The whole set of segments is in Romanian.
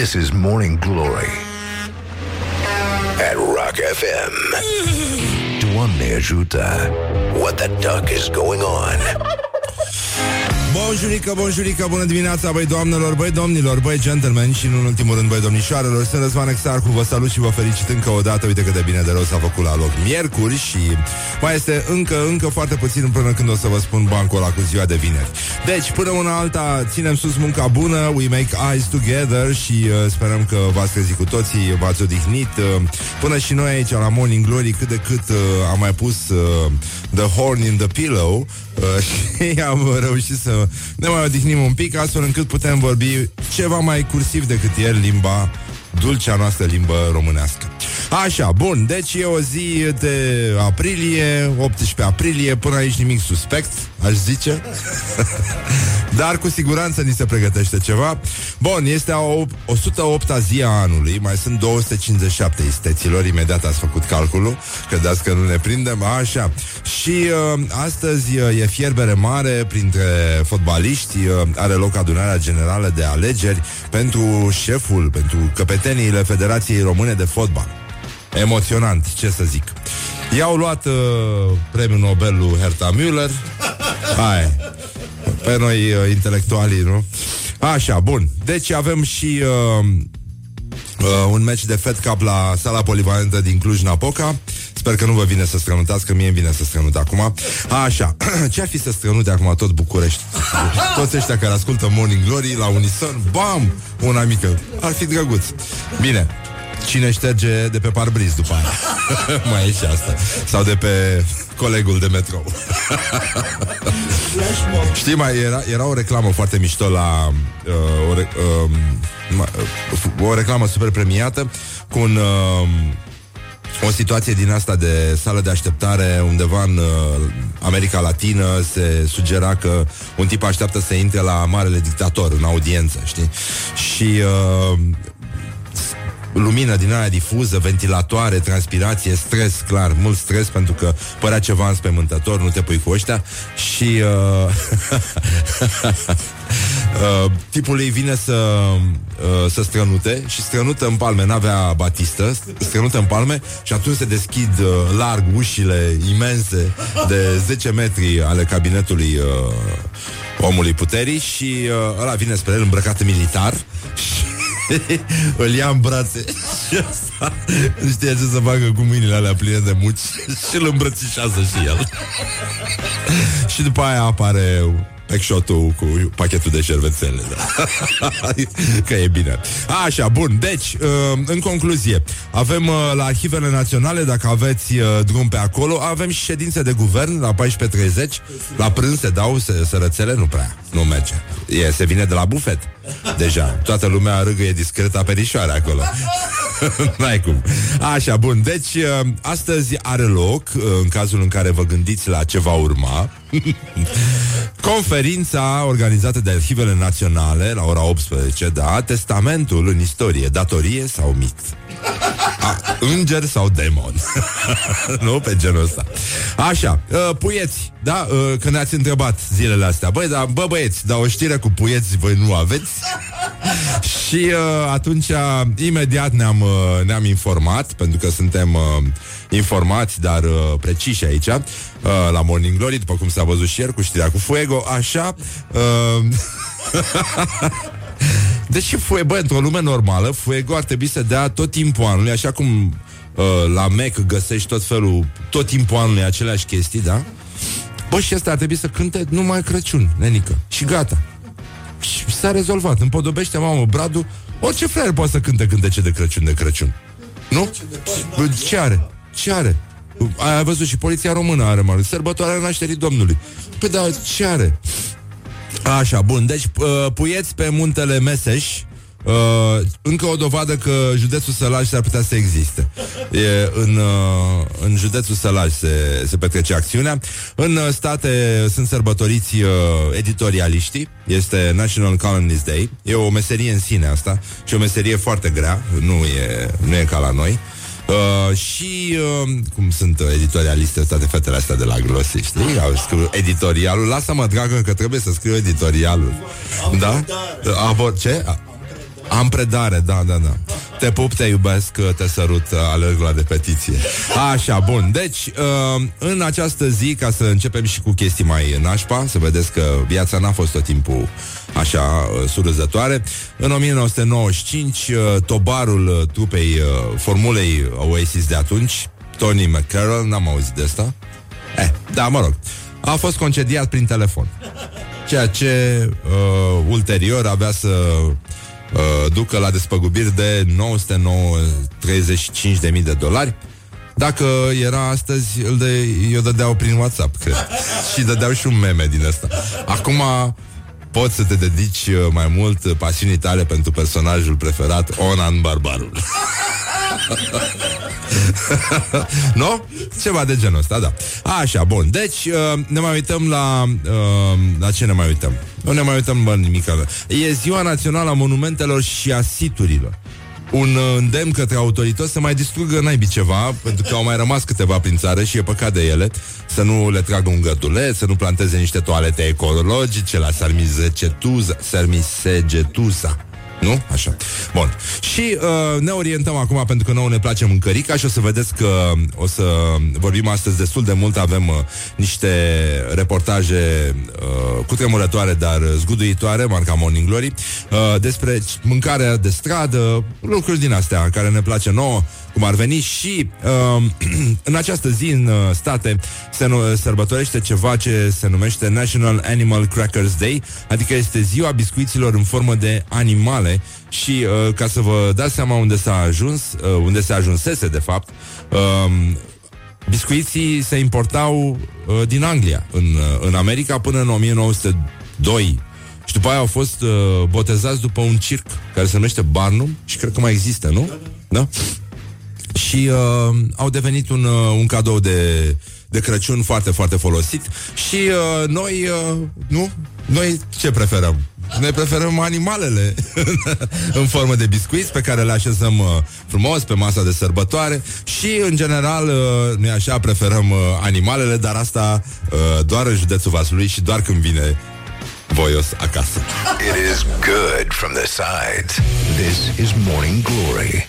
This is Morning Glory at Rock FM. Doamne ajută! What the duck is going on? Bonjurică, bonjurică, bună dimineața, băi doamnelor, băi domnilor, băi gentlemen și, în ultimul rând, băi domnișoarelor. Sunt Răzvan Exarcu, vă salut și vă felicit încă o dată. Uite cât de bine de rău s-a făcut la loc miercuri și mai este încă, încă foarte puțin până când o să vă spun bancul ăla cu ziua de vineri. Deci, până una alta, ținem sus munca bună, we make eyes together și uh, sperăm că v-ați trezit cu toții, v-ați odihnit. Uh, până și noi aici la Morning Glory, cât de cât uh, am mai pus uh, the horn in the pillow uh, și am reușit să ne mai odihnim un pic, astfel încât putem vorbi ceva mai cursiv decât ieri limba dulcea noastră limbă românească. Așa, bun, deci e o zi de aprilie, 18 aprilie, până aici nimic suspect, aș zice. Dar cu siguranță ni se pregătește ceva. Bun, este a 108-a zi a anului, mai sunt 257 isteților, imediat ați făcut calculul, credeți că nu ne prindem, așa. Și uh, astăzi uh, e fierbere mare printre fotbaliști, uh, are loc adunarea generală de alegeri pentru șeful, pentru căpeteniile Federației Române de Fotbal. Emoționant, ce să zic. I-au luat uh, premiul Nobel lui Herta Müller. Hai. Pe noi uh, intelectualii, nu? Așa, bun. Deci avem și uh, uh, un meci de Fed Cup la sala polivalentă din Cluj-Napoca. Sper că nu vă vine să strănutați, că mie îmi vine să strănut acum. Așa, ce ar fi să strănute acum tot București? Toți ăștia care ascultă Morning Glory la unison, bam, una mică. Ar fi drăguț. Bine, Cine șterge de pe parbriz după aia? Mai e și asta. Sau de pe colegul de metrou. Știi, mai era, era o reclamă foarte mișto la uh, o, re, uh, o reclamă super premiată Cu un uh, o situație din asta de sală de așteptare undeva în uh, America Latină. Se sugera că un tip așteaptă să intre la marele dictator în audiență, știi? Și uh, lumină din aia difuză, ventilatoare, transpirație, stres, clar, mult stres pentru că părea ceva înspăimântător, nu te pui cu ăștia. Și uh, uh, tipul ei vine să, uh, să strănute și strănută în palme, n-avea batistă, strănută în palme și atunci se deschid uh, larg ușile imense de 10 metri ale cabinetului uh, omului puterii și uh, ăla vine spre el îmbrăcat militar și îl ia în brațe și asta nu știa ce să facă cu mâinile alea pline de muci și îl îmbrățișează și el. și după aia apare pecșotul cu pachetul de șervețele. Da. că e bine. Așa, bun. Deci, uh, în concluzie, avem uh, la arhivele naționale, dacă aveți uh, drum pe acolo, avem și ședințe de guvern la 14.30. La prânz se dau sărățele? Nu prea. Nu merge. E, se vine de la bufet. Deja. Toată lumea râgăie discret aperișoare acolo. N-ai cum. Așa, bun. Deci, astăzi are loc, în cazul în care vă gândiți la ce va urma, conferința organizată de Arhivele Naționale la ora 18, da, testamentul în istorie, datorie sau mit. A, înger sau demon? Nu pe genul ăsta. Așa, uh, puieți Da, uh, că ne-ați întrebat zilele astea. Băi, da, bă băieți, dar o știre cu puieți Voi nu aveți? Și uh, atunci, imediat ne-am, uh, ne-am informat Pentru că suntem uh, informați Dar uh, preciși aici uh, La Morning Glory, după cum s-a văzut și ieri Cu știrea cu Fuego, așa uh, deci Fuego, bă, într-o lume normală, Fuego ar trebui să dea tot timpul anului, așa cum uh, la Mac găsești tot felul, tot timpul anului aceleași chestii, da? Bă, și asta ar trebui să cânte numai Crăciun, nenică. Și gata. Și s-a rezolvat. Împodobește, mamă, Bradu, orice fraier poate să cânte cântece de Crăciun de Crăciun. Nu? Ce are? Ce are? Ai văzut și poliția română are mare. Sărbătoarea nașterii Domnului. Păi da, ce are? Așa, bun, deci uh, puieți pe muntele Meseș Uh, încă o dovadă că județul Sălaj s-ar putea să existe. E în, uh, în județul Sălaj se, se petrece acțiunea. În uh, state sunt sărbătoriți uh, editorialiștii. Este National Columnist Day. E o meserie în sine asta și o meserie foarte grea. Nu e, nu e ca la noi. Uh, și uh, cum sunt editorialiste toate fetele astea de la Glossy, știi? Au scriu editorialul. Lasă-mă, dragă, că trebuie să scriu editorialul. Da? Abor- ce? Am predare, da, da, da. Te pup, te iubesc, te sărut, alerg la repetiție. Așa, bun. Deci, uh, în această zi, ca să începem și cu chestii mai nașpa, să vedeți că viața n-a fost tot timpul așa uh, surâzătoare. În 1995, uh, tobarul trupei formulei Oasis de atunci, Tony McCarroll, n-am auzit de asta. Eh, da, mă rog. A fost concediat prin telefon. Ceea ce uh, ulterior avea să uh, ducă la despăgubiri de 935.000 de dolari. Dacă era astăzi, îl de, eu dădeau prin WhatsApp, cred. și dădeau și un meme din asta. Acum poți să te dedici uh, mai mult pasiunii tale pentru personajul preferat, Onan Barbarul. nu? Ceva de genul ăsta, da. Așa, bun. Deci, uh, ne mai uităm la... Uh, la ce ne mai uităm? Nu ne mai uităm, bă, nimic. E ziua națională a monumentelor și a siturilor un îndemn către autorități să mai distrugă naibii ceva, pentru că au mai rămas câteva prin țară și e păcat de ele, să nu le tragă un gărduleț, să nu planteze niște toalete ecologice la Sarmisegetuza, Sarmisegetuza. Nu? Așa. Bun. Și uh, ne orientăm acum pentru că nouă ne place mâncărica și o să vedeți că o să vorbim astăzi destul de mult. Avem uh, niște reportaje uh, cutremurătoare, dar zguduitoare, marca Morning Glory, uh, despre mâncarea de stradă, lucruri din astea care ne place nouă cum ar veni și uh, în această zi în uh, state se nu, sărbătorește ceva ce se numește National Animal Crackers Day, adică este ziua biscuiților în formă de animale și uh, ca să vă dați seama unde s-a ajuns, uh, unde se ajunsese de fapt, uh, biscuiții se importau uh, din Anglia în, uh, în America până în 1902 și după aia au fost uh, botezați după un circ care se numește Barnum și cred că mai există, nu? Da? Și uh, au devenit un, uh, un cadou de, de Crăciun foarte, foarte folosit și uh, noi, uh, nu? Noi ce preferăm? Noi preferăm animalele în formă de biscuiți pe care le așezăm uh, frumos pe masa de sărbătoare și, în general, uh, noi așa preferăm uh, animalele, dar asta uh, doar în județul Vaslui și doar când vine voios acasă. It is good from the sides. This is Morning Glory.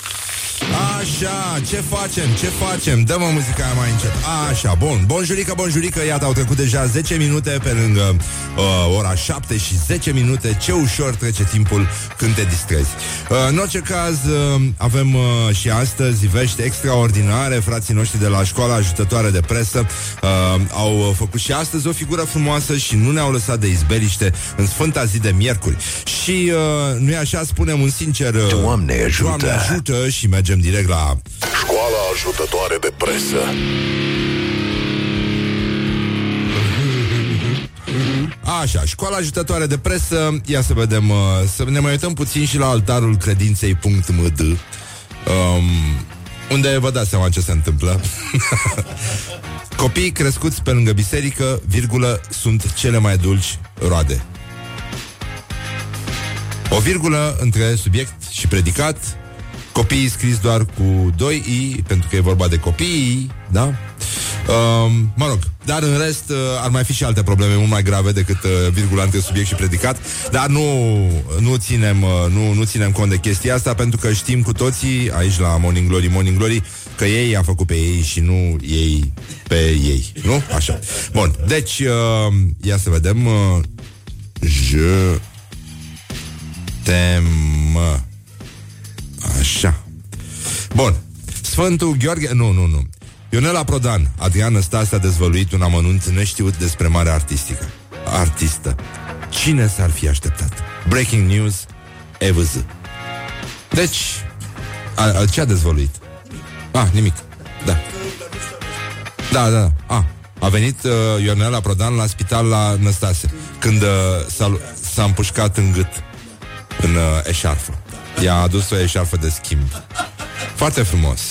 Așa, ce facem, ce facem? Dă-mă muzica aia mai încet. Așa, bun, bonjurică, bonjurică Iată, au trecut deja 10 minute pe lângă uh, ora 7 și 10 minute. Ce ușor trece timpul când te distrezi. Uh, În orice caz, uh, avem uh, și astăzi vești extraordinare. Frații noștri de la școala ajutătoare de presă uh, Au făcut și astăzi o figură frumoasă Și nu ne-au lăsat de izbeliște În sfânta zi de miercuri. Și uh, nu așa, spunem un sincer uh, Doamne ajută! Doamne ajută și mergem direct la Școala ajutătoare de presă. Așa, școala ajutătoare de presă Ia să vedem, uh, să ne mai uităm puțin și la altarul credinței.md um, Unde vă dați seama ce se întâmplă? Copiii crescuți pe lângă biserică, virgulă, sunt cele mai dulci roade. O virgulă între subiect și predicat Copiii scris doar cu 2 i, pentru că e vorba de copii, da? Um, mă rog, dar în rest uh, ar mai fi și alte probleme mult mai grave decât uh, virgula între subiect și predicat, dar nu, nu, ținem, uh, nu, nu ținem cont de chestia asta pentru că știm cu toții aici la Morning Glory, Morning Glory că ei a făcut pe ei și nu ei pe ei, nu? Așa. Bun, deci uh, ia să vedem uh, Je tem Așa. Bun. Sfântul Gheorghe... Nu, nu, nu. Ionela Prodan, Adrian Stase a dezvăluit un amănunt neștiut despre mare artistică. Artistă. Cine s-ar fi așteptat? Breaking news, EVZ. Deci, a, a, ce a dezvăluit? Ah, nimic. Da. Da, da, da. Ah, a venit uh, Ionela Prodan la spital la Năstase când uh, s-a, s-a împușcat în gât în uh, eșarfă. I-a adus o eșarfă de schimb. Foarte frumos.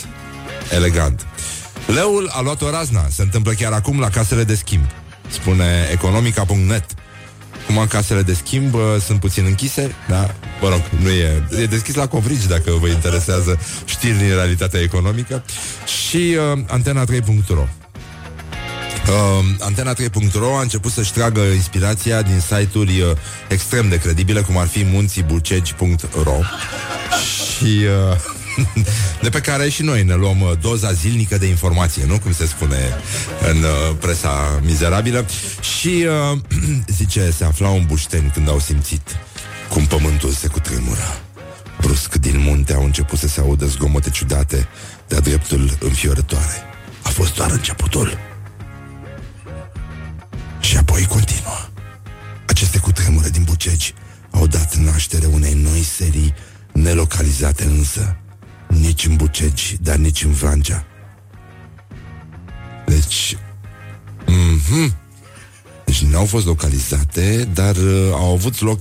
Elegant. Leul a luat o razna. Se întâmplă chiar acum la casele de schimb. Spune economica.net. Cum casele de schimb uh, sunt puțin închise, da, mă rog, nu e, e deschis la covrigi dacă vă interesează știri din realitatea economică și uh, antena3.ro Uh, Antena 3.ro a început să-și tragă inspirația din site-uri uh, extrem de credibile, cum ar fi munțiibulcegi.ro și uh, de pe care și noi ne luăm uh, doza zilnică de informație, nu? Cum se spune în uh, presa mizerabilă. Și uh, zice, se aflau în bușteni când au simțit cum pământul se cutremură. Brusc din munte au început să se audă zgomote ciudate de-a dreptul înfiorătoare. A fost doar începutul. Și apoi continuă. Aceste cutremure din Bucegi au dat naștere unei noi serii nelocalizate însă, nici în Bucegi, dar nici în Vrancea. Deci, mm-hmm. deci nu au fost localizate, dar uh, au avut loc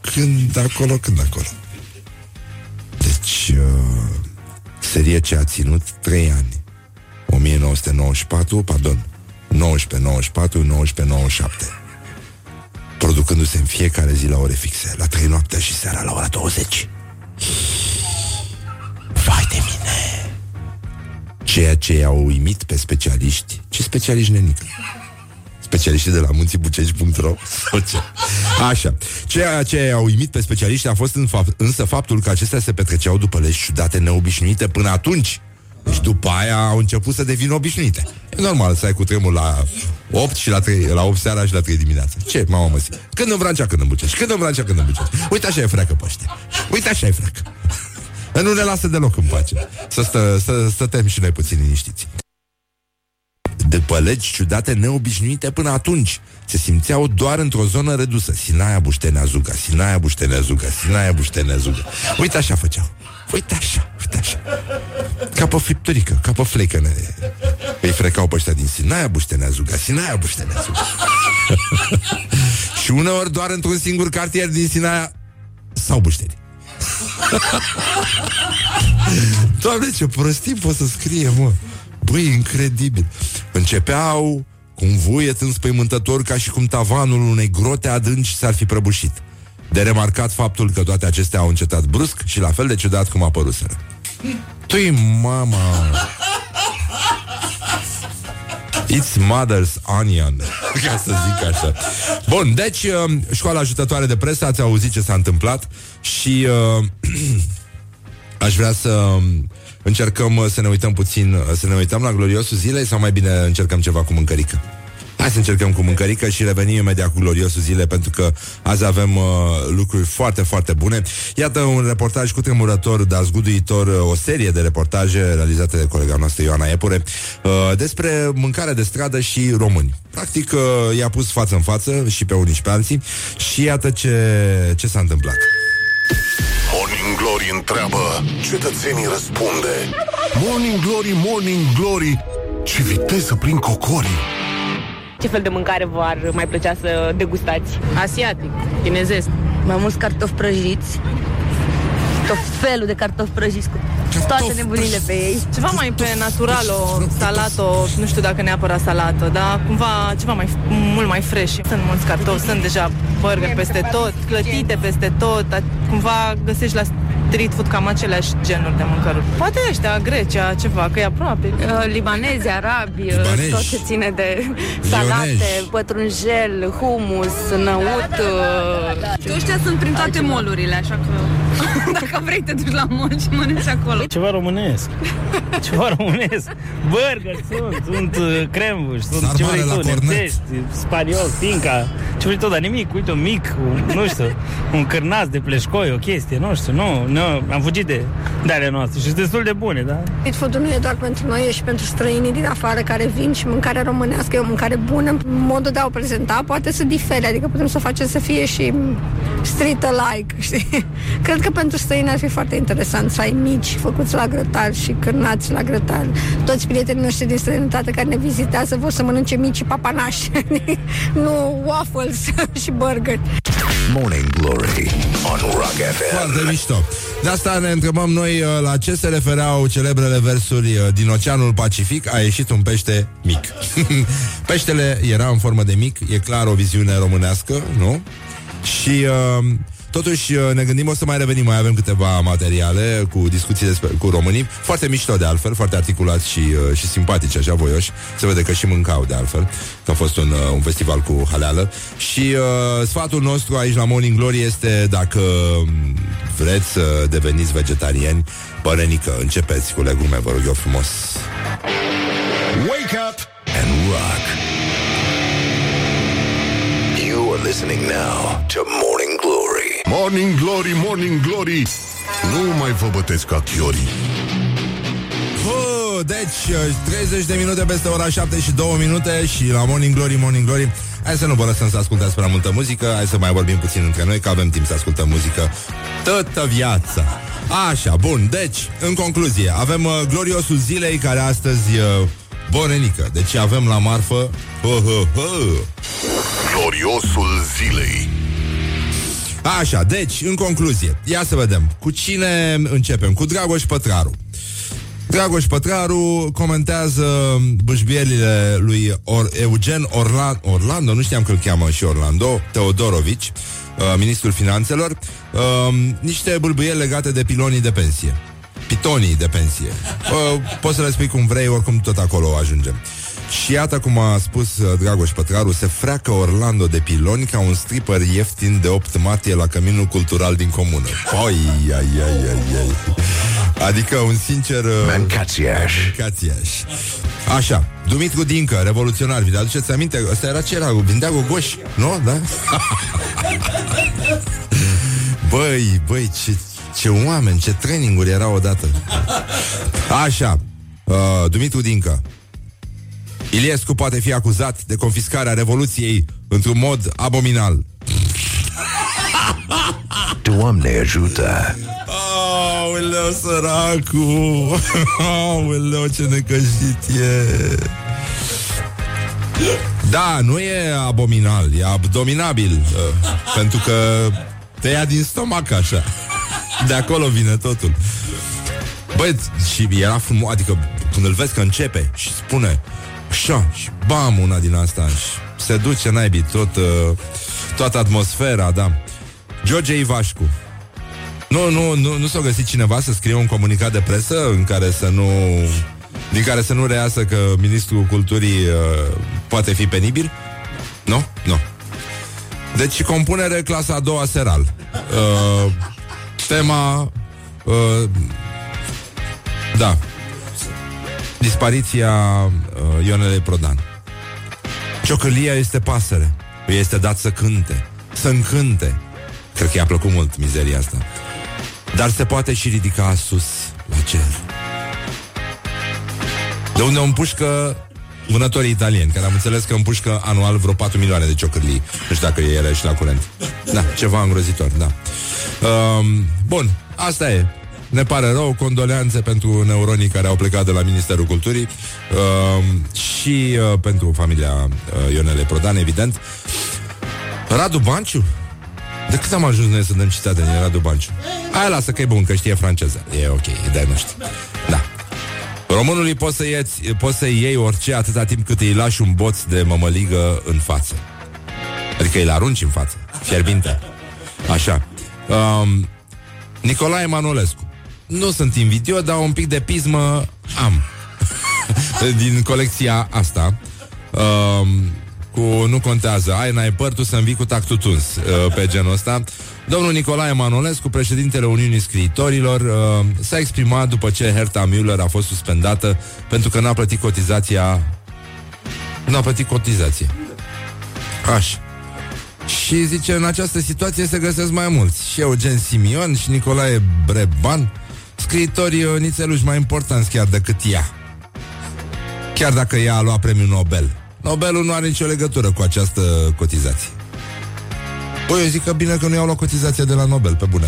când acolo, când acolo. Deci, uh, serie ce a ținut 3 ani. 1994, pardon, 1994, 1997. Producându-se în fiecare zi la ore fixe, la 3 noaptea și seara la ora 20. Vai de mine! Ceea ce i-au uimit pe specialiști, ce specialiști nenică? specialiștii de la munțibucegi.ro sau ce? Așa. Ceea ce a uimit pe specialiști a fost în fapt, însă faptul că acestea se petreceau după legi ciudate neobișnuite până atunci. Deci după aia au început să devină obișnuite. E normal să ai cu tremur la 8 și la 3, la 8 seara și la 3 dimineața. Ce, mama mă Când în Vrancea, când în Bucești. Când în Vrancea, când în Bucești. Uite așa e freacă pe ăștia. Uite așa e freacă. nu ne lasă deloc în pace. Să, stă, să stătem și noi puțin liniștiți după legi ciudate neobișnuite până atunci. Se simțeau doar într-o zonă redusă. Sinaia Buștenea Zuga, Sinaia Buștenea Zuga, Sinaia Buștenea Zuga. Uite așa făceau. Uite așa, uite așa. Ca pe fripturică, ca pe flecăne. Îi frecau pe ăștia din Sinaia Buștenea Zuga, Sinaia Buștenea Zuga. Și uneori doar într-un singur cartier din Sinaia sau Bușteni. Doamne, ce prostii pot să scrie, mă. Băi, incredibil. Începeau cu un vuiet înspăimântător ca și cum tavanul unei grote adânci s-ar fi prăbușit. De remarcat faptul că toate acestea au încetat brusc și la fel de ciudat cum apăruseră. Tu mama! It's mother's onion Ca să zic așa Bun, deci uh, școala ajutătoare de presă Ați auzit ce s-a întâmplat Și uh, Aș vrea să um, încercăm uh, să ne uităm puțin, uh, să ne uităm la gloriosul zilei sau mai bine încercăm ceva cu mâncărică? Hai să încercăm cu mâncărică și revenim imediat cu gloriosul zile pentru că azi avem uh, lucruri foarte, foarte bune. Iată un reportaj cu tremurător, dar zguduitor, uh, o serie de reportaje realizate de colega noastră Ioana Epure uh, despre mâncare de stradă și români. Practic uh, i-a pus față în față și pe unii și pe alții și iată ce, ce s-a întâmplat. Morning Glory întreabă, cetățenii răspunde. Morning Glory, Morning Glory, ce viteză prin cocorii. Ce fel de mâncare v-ar mai plăcea să degustați? Asiatic, chinezesc. Mai mulți cartofi prăjiți tot felul de cartofi prăjiți cu toate nebunile pe ei. Ceva mai pe natural, o salată, nu știu dacă neapărat salată, dar cumva ceva mai, mult mai fresh. Sunt mulți cartofi, sunt deja burger peste tot, clătite peste tot, cumva găsești la street food cam aceleași genuri de mâncăruri. Poate ăștia, Grecia, ceva, că e aproape. Uh, libanezi, arabi, uh, Libanezi. tot ce ține de salate, pătrunjel, humus, năut. Uh... Ăștia sunt prin toate molurile, așa că dacă vrei te duci la mol și mănânci acolo. Ceva românesc. Ceva românesc. Burger sunt, sunt uh, crembuși, sunt Sarmale ce vrei tu, nemțești, spaniol, pinca, ce vrei tu, dar nimic, uite un mic, un, nu știu, un cârnaț de pleșcoi, o chestie, nu știu, nu, nu, am fugit de, de ale noastre și sunt destul de bune, da? Street food nu e doar pentru noi, e și pentru străinii din afară care vin și mâncarea românească e o mâncare bună. Modul de a o prezenta poate să difere, adică putem să facem să fie și street-alike, știi? Cred că pentru străini ar fi foarte interesant să ai mici făcuți la grătar și cârnați la grătar. Toți prietenii noștri din străinătate care ne vizitează vor să mănânce mici papanași, nu waffles și burger. Morning Glory on Rock FM. Foarte mișto. De asta ne întrebăm noi uh, la ce se refereau celebrele versuri uh, din Oceanul Pacific. A ieșit un pește mic. Peștele era în formă de mic, e clar o viziune românească, nu? Și uh, Totuși uh, ne gândim o să mai revenim, mai avem câteva materiale cu discuții despre, cu românii, foarte mișto de altfel, foarte articulați și, uh, și simpatici, așa voioși. Se vede că și mâncau de altfel, că a fost un, uh, un festival cu haleală. Și uh, sfatul nostru aici la Morning Glory este dacă vreți să deveniți vegetariani, bărenică, începeți cu legume, vă rog eu frumos. Wake up and rock. You are listening now to Morning Glory. Morning Glory, Morning Glory Nu mai vă bătesc ca chiorii deci, 30 de minute peste ora 7 și 2 minute și la Morning Glory, Morning Glory. Hai să nu vă lăsăm să ascultați prea multă muzică, hai să mai vorbim puțin între noi, că avem timp să ascultăm muzică toată viața. Așa, bun, deci, în concluzie, avem uh, gloriosul zilei care astăzi uh, Borenică. Deci avem la marfă uh, uh, uh. Gloriosul zilei Așa, deci, în concluzie, ia să vedem. Cu cine începem? Cu Dragoș Pătraru. Dragoș Pătraru comentează bâșbielile lui Or- Eugen Orla- Orlando, nu știam că îl cheamă și Orlando, Teodorovici, uh, ministrul finanțelor, uh, niște bâlbâieli legate de pilonii de pensie. Pitonii de pensie. Uh, poți să le spui cum vrei, oricum tot acolo ajungem. Și iată cum a spus uh, Dragoș Pătraru, se freacă Orlando de piloni ca un stripper ieftin de 8 martie la Căminul Cultural din comună. Oi, ai, ai, ai, ai. Adică un sincer... Uh, Mancațiaș. Mancațiaș. Așa, Dumitru Dincă, revoluționar, vi aduceți aminte? Ăsta era ce era? Vindea gogoș, nu? Da? băi, băi, ce, ce oameni, ce traininguri erau odată. Așa, uh, Dumitru Dincă, Iliescu poate fi acuzat de confiscarea Revoluției într-un mod abominal. Doamne ajută! Aoleu, săracu! Aoleu, ce necăjit e! Da, nu e abominal, e abdominabil uh, Pentru că te ia din stomac așa De acolo vine totul Băi, și era frumos Adică când îl vezi că începe și spune Așa, și bam, una din asta Și se duce naibii tot, uh, Toată atmosfera, da George Ivașcu nu, nu, nu, nu s-a găsit cineva să scrie un comunicat de presă în care să nu din care să nu reiasă că ministrul culturii uh, poate fi penibil? Nu? Nu. Deci compunere clasa a doua seral. Uh, tema uh, da. Dispariția uh, Ionelei Prodan. Ciocâlia este pasăre. Îi este dat să cânte. Să încânte. Cred că i-a plăcut mult mizeria asta. Dar se poate și ridica sus la cer. De unde o împușcă vânătorii italieni, care am înțeles că împușcă anual vreo 4 milioane de ciocârlii. Nu știu dacă e ele și la curent. Da, ceva îngrozitor, da. Um, bun, asta e. Ne pare rău, condoleanțe pentru neuronii care au plecat de la Ministerul Culturii uh, și uh, pentru familia uh, Ionele Prodan, evident. Radu Banciu? De cât am ajuns noi să dăm citate din Radu Banciu? Aia lasă că e bun, că știe franceză. E ok, e de noștri. Da. Românului poți să, ieți, poți să iei orice atâta timp cât îi lași un boț de mămăligă în față. Adică îi arunci în față. Fierbinte. Așa. Um, Nicolae Manolescu. Nu sunt invidio, dar un pic de pismă am. Din colecția asta. Um, cu nu contează, ai n-ai păr, tu să-mi vii cu tactul tuns uh, pe genul ăsta. Domnul Nicolae Manolescu, președintele Uniunii Scriitorilor, uh, s-a exprimat după ce Herta Müller a fost suspendată pentru că n-a plătit cotizația n-a plătit cotizație. Așa. Și zice, în această situație se găsesc mai mulți. Și Eugen Simion și Nicolae Breban, scriitori uh, nițeluși mai importanți chiar decât ea. Chiar dacă ea a luat premiul Nobel. Nobelul nu are nicio legătură cu această cotizație. Păi eu zic că bine că nu iau la cotizația de la Nobel, pe bune.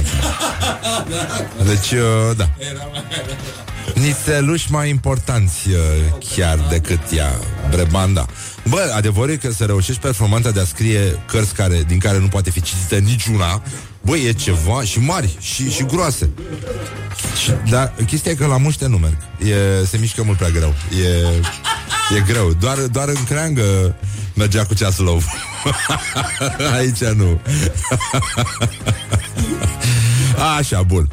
Deci, uh, da. Nițeluși mai importanți uh, chiar decât ea, Brebanda. Bă, adevărul e că să reușești performanța de a scrie cărți care, din care nu poate fi citită niciuna, bă, e ceva și mari și, și groase. Și, dar chestia e că la muște nu merg. E, se mișcă mult prea greu. E, e greu. Doar, doar în creangă mergea cu ceasul lău. Aici nu. Așa, bun.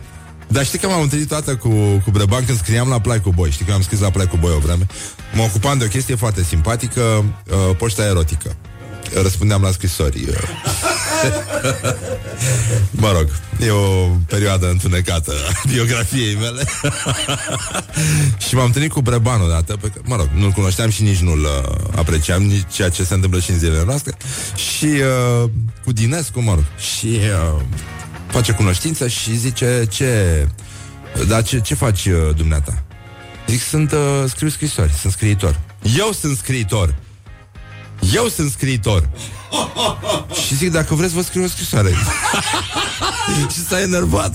Dar știi că m-am întâlnit toată cu, cu Breban când scriam la Play cu Boy. Știi că am scris la Play cu Boy o vreme. Mă ocupam de o chestie foarte simpatică, uh, poșta erotică. Răspundeam la scrisori. mă rog, e o perioadă întunecată a biografiei mele. și m-am întâlnit cu Breban odată, pe că, mă rog, nu-l cunoșteam și nici nu-l uh, apreciam, nici ceea ce se întâmplă și în zilele noastre. Și uh, cu Dinescu, mă rog, și uh, face cunoștință și zice ce... Dar ce, ce faci uh, dumneata? Zic, sunt, uh, scriu scrisori, sunt scriitor. Eu sunt scriitor. Eu sunt scriitor. și zic, dacă vreți, vă scriu o scrisoare. și s-a enervat.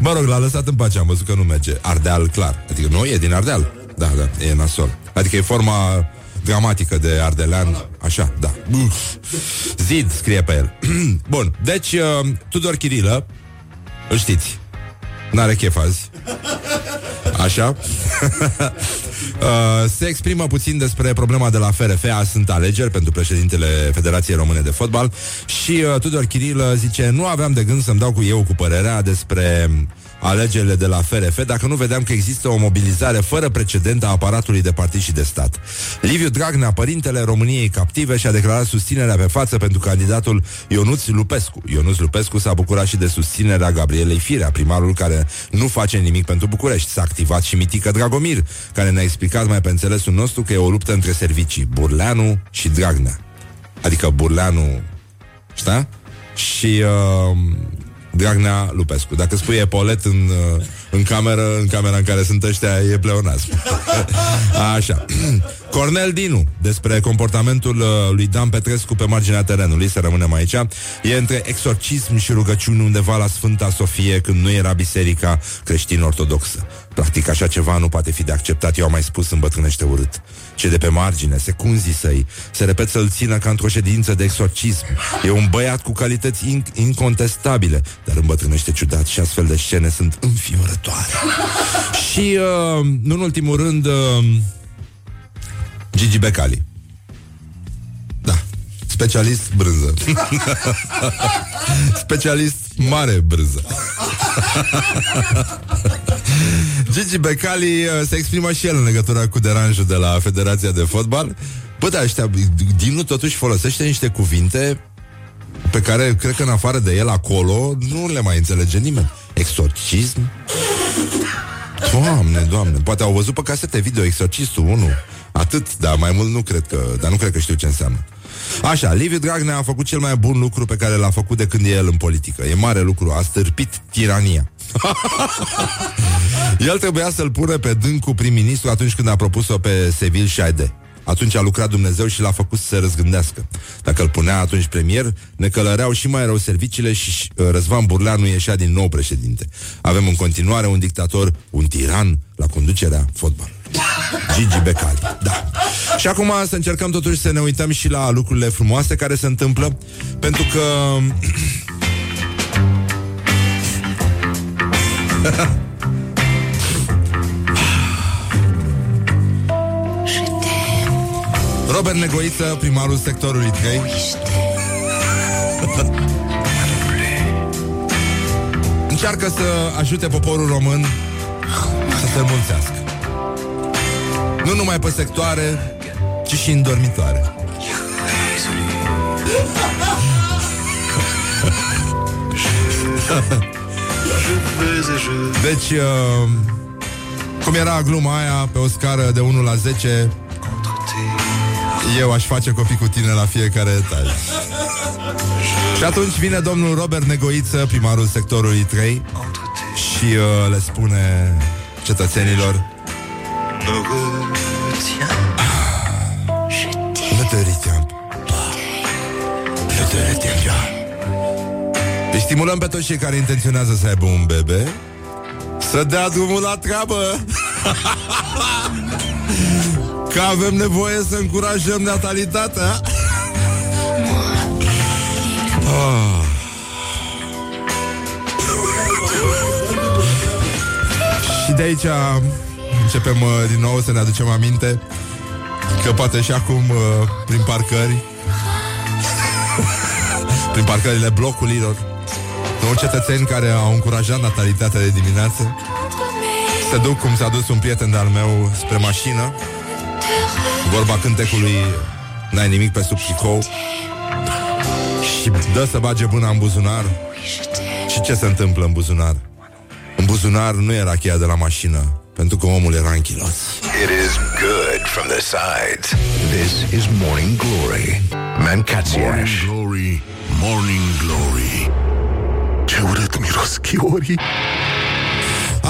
mă rog, l-a lăsat în pace, am văzut că nu merge. Ardeal, clar. Adică nu e din Ardeal. Da, da, e nasol. Adică e forma gramatică de ardelean, așa, da. Zid scrie pe el. Bun, deci uh, Tudor Chirilă, îl știți, n-are chef azi. Așa. uh, se exprimă puțin despre problema de la FRF. Azi sunt alegeri pentru președintele Federației Române de Fotbal și uh, Tudor Chirilă zice nu aveam de gând să-mi dau cu eu cu părerea despre alegerile de la FRF dacă nu vedeam că există o mobilizare fără precedent a aparatului de partid și de stat. Liviu Dragnea, părintele României captive, și-a declarat susținerea pe față pentru candidatul Ionuț Lupescu. Ionuț Lupescu s-a bucurat și de susținerea Gabrielei Firea, primarul care nu face nimic pentru București. S-a activat și Mitică Dragomir, care ne-a explicat mai pe înțelesul nostru că e o luptă între servicii, Burleanu și Dragnea. Adică Burleanu, știa? Și uh, Dragnea Lupescu. Dacă spui epolet în, uh, în cameră, în camera în care sunt ăștia, e pleonasm. Așa. Cornel Dinu, despre comportamentul uh, lui Dan Petrescu pe marginea terenului, să rămânem aici, e între exorcism și rugăciuni undeva la Sfânta Sofie, când nu era biserica creștin-ortodoxă. Practic, așa ceva nu poate fi de acceptat, eu am mai spus, îmbătrânește urât. Ce de pe margine, secunzii săi, se repet să-l țină ca într-o ședință de exorcism. E un băiat cu calități in- incontestabile, dar îmbătrânește ciudat și astfel de scene sunt înfiorătoare. și, uh, nu în ultimul rând, uh, Gigi Becali. Da. Specialist brânză. Specialist mare brânză. Gigi Becali uh, se exprimă și el în legătură cu deranjul de la Federația de Fotbal. Bă, da, ăștia, Dinu totuși folosește niște cuvinte pe care cred că în afară de el acolo nu le mai înțelege nimeni. Exorcism? Doamne, doamne, poate au văzut pe casete video Exorcistul 1 Atât, dar mai mult nu cred că Dar nu cred că știu ce înseamnă Așa, Liviu Dragnea a făcut cel mai bun lucru pe care l-a făcut de când e el în politică. E mare lucru, a stârpit tirania. el trebuia să-l pună pe dâncu prim-ministru atunci când a propus-o pe Sevil Șaide. Atunci a lucrat Dumnezeu și l-a făcut să se răzgândească. Dacă îl punea atunci premier, ne călăreau și mai rău serviciile și uh, Răzvan Burleanu ieșea din nou președinte. Avem în continuare un dictator, un tiran la conducerea fotbalului. Gigi Becali, da. Și acum să încercăm totuși să ne uităm și la lucrurile frumoase care se întâmplă, pentru că... Robert Negoiță, primarul sectorului 3 Încearcă să ajute poporul român Să se mulțească Nu numai pe sectoare Ci și în dormitoare. Deci uh, Cum era gluma aia Pe o scară de 1 la 10 eu aș face copii cu tine la fiecare etaj. Și atunci vine domnul Robert Negoiță, primarul sectorului 3, și uh, le spune cetățenilor Ne te retiens Ne te retiens Îi stimulăm pe toți cei care intenționează să aibă un bebe Să dea drumul la treabă Că avem nevoie să încurajăm natalitatea oh. Și de aici Începem uh, din nou să ne aducem aminte Că poate și acum uh, Prin parcări Prin parcările blocurilor Nou cetățeni care au încurajat natalitatea de dimineață Se duc cum s-a dus un prieten de-al meu spre mașină Vorba cântecului N-ai nimic pe sub tricou Și dă să bage bâna în buzunar Și ce se întâmplă în buzunar? În buzunar nu era cheia de la mașină Pentru că omul era închilos It is good from the sides. This is Morning Glory. Mancațiaș. Morning Glory, Morning Glory Ce urât miros chiorii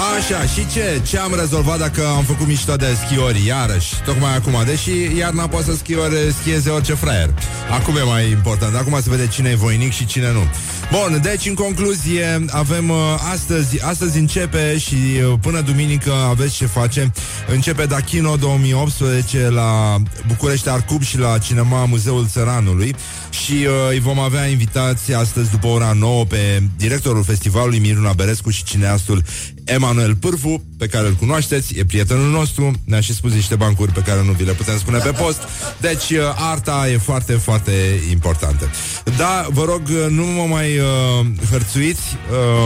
Așa, și ce? Ce am rezolvat dacă am făcut mișto de schiori Iarăși, tocmai acum Deși iarna poate să schiore, schieze orice fraier. Acum e mai important. Acum se vede cine e voinic și cine nu Bun, deci în concluzie Avem uh, astăzi, astăzi începe Și uh, până duminică aveți ce face Începe Dachino 2018 La București Arcub și la Cinema Muzeul Țăranului Și uh, îi vom avea invitați astăzi După ora 9 pe directorul festivalului Miruna Berescu și cineastul Emanuel Pârfu, pe care îl cunoașteți, e prietenul nostru, ne-a și spus niște bancuri pe care nu vi le putem spune pe post. Deci, uh, arta e foarte, foarte importantă. Da, vă rog, uh, nu mă mai uh, hărțuiți,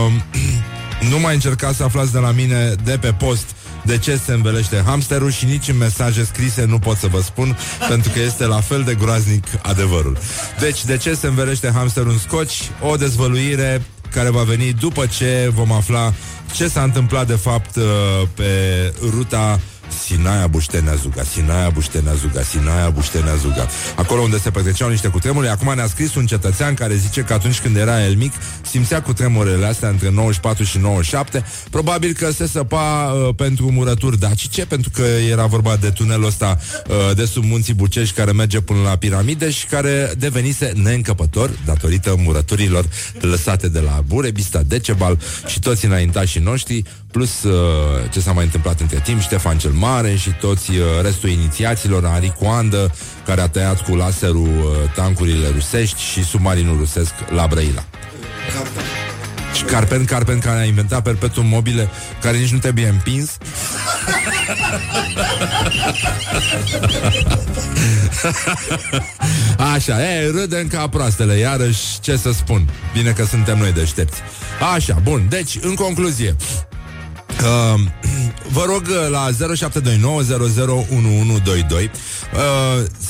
uh, nu mai încercați să aflați de la mine de pe post de ce se învelește hamsterul și nici în mesaje scrise nu pot să vă spun, pentru că este la fel de groaznic adevărul. Deci, de ce se învelește hamsterul în scoci? O dezvăluire care va veni după ce vom afla ce s-a întâmplat de fapt uh, pe ruta Sinaia Buștenea Zuga, Sinaia Buștenea Zuga, Sinaia Buștenea Zuga. Acolo unde se petreceau niște cutremure. Acum ne-a scris un cetățean care zice că atunci când era el mic, simțea cutremurele astea între 94 și 97. Probabil că se săpa uh, pentru murături dacice, pentru că era vorba de tunelul ăsta uh, de sub munții Bucești care merge până la piramide și care devenise neîncăpător datorită murăturilor lăsate de la Burebista, Decebal și toți înaintașii noștri, plus uh, ce s-a mai întâmplat între timp, Ștefan cel Mare și toți uh, restul inițiaților, Ari Coandă, care a tăiat cu laserul uh, tancurile rusești și submarinul rusesc la Brăila. Și Carpen Carpen care a inventat perpetuum mobile Care nici nu trebuie împins. Așa, e, râdem ca proastele Iarăși, ce să spun? Bine că suntem noi deștepți. Așa, bun, deci, în concluzie Uh, vă rog uh, la 0729001122 uh,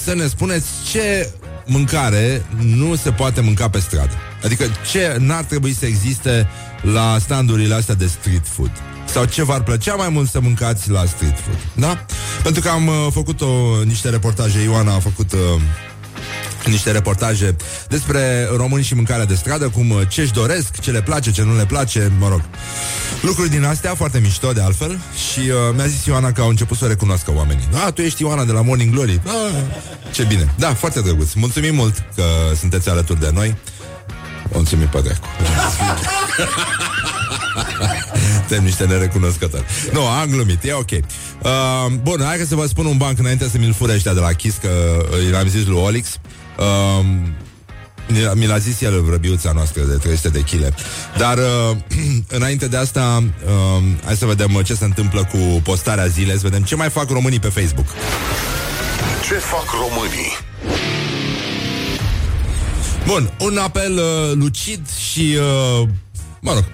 să ne spuneți ce mâncare nu se poate mânca pe stradă. Adică ce n-ar trebui să existe la standurile astea de street food. Sau ce v-ar plăcea mai mult să mâncați la street food. Da? Pentru că am uh, făcut o, niște reportaje, Ioana a făcut uh, niște reportaje despre români și mâncarea de stradă, cum uh, ce-și doresc, ce le place, ce nu le place, mă rog. Lucruri din astea, foarte mișto de altfel. Și uh, mi-a zis Ioana că au început să o recunoască oamenii. A, tu ești Ioana de la Morning Glory. Ah, Ce bine, da, foarte drăguț. Mulțumim mult că sunteți alături de noi. Mulțumim, Pădrecu Suntem niște nerecunoscători. Nu, am glumit, e ok. Uh, Bun, hai să vă spun un banc înainte să mi-l fure ăștia de la Kiss Că uh, l-am zis lui Olix. uh, mi l-a zis el vrăbiuța noastră de 300 de kg. Dar uh, înainte de asta, uh, hai să vedem ce se întâmplă cu postarea zilei, să vedem ce mai fac românii pe Facebook. Ce fac românii? Bun, un apel uh, lucid și, uh, mă rog,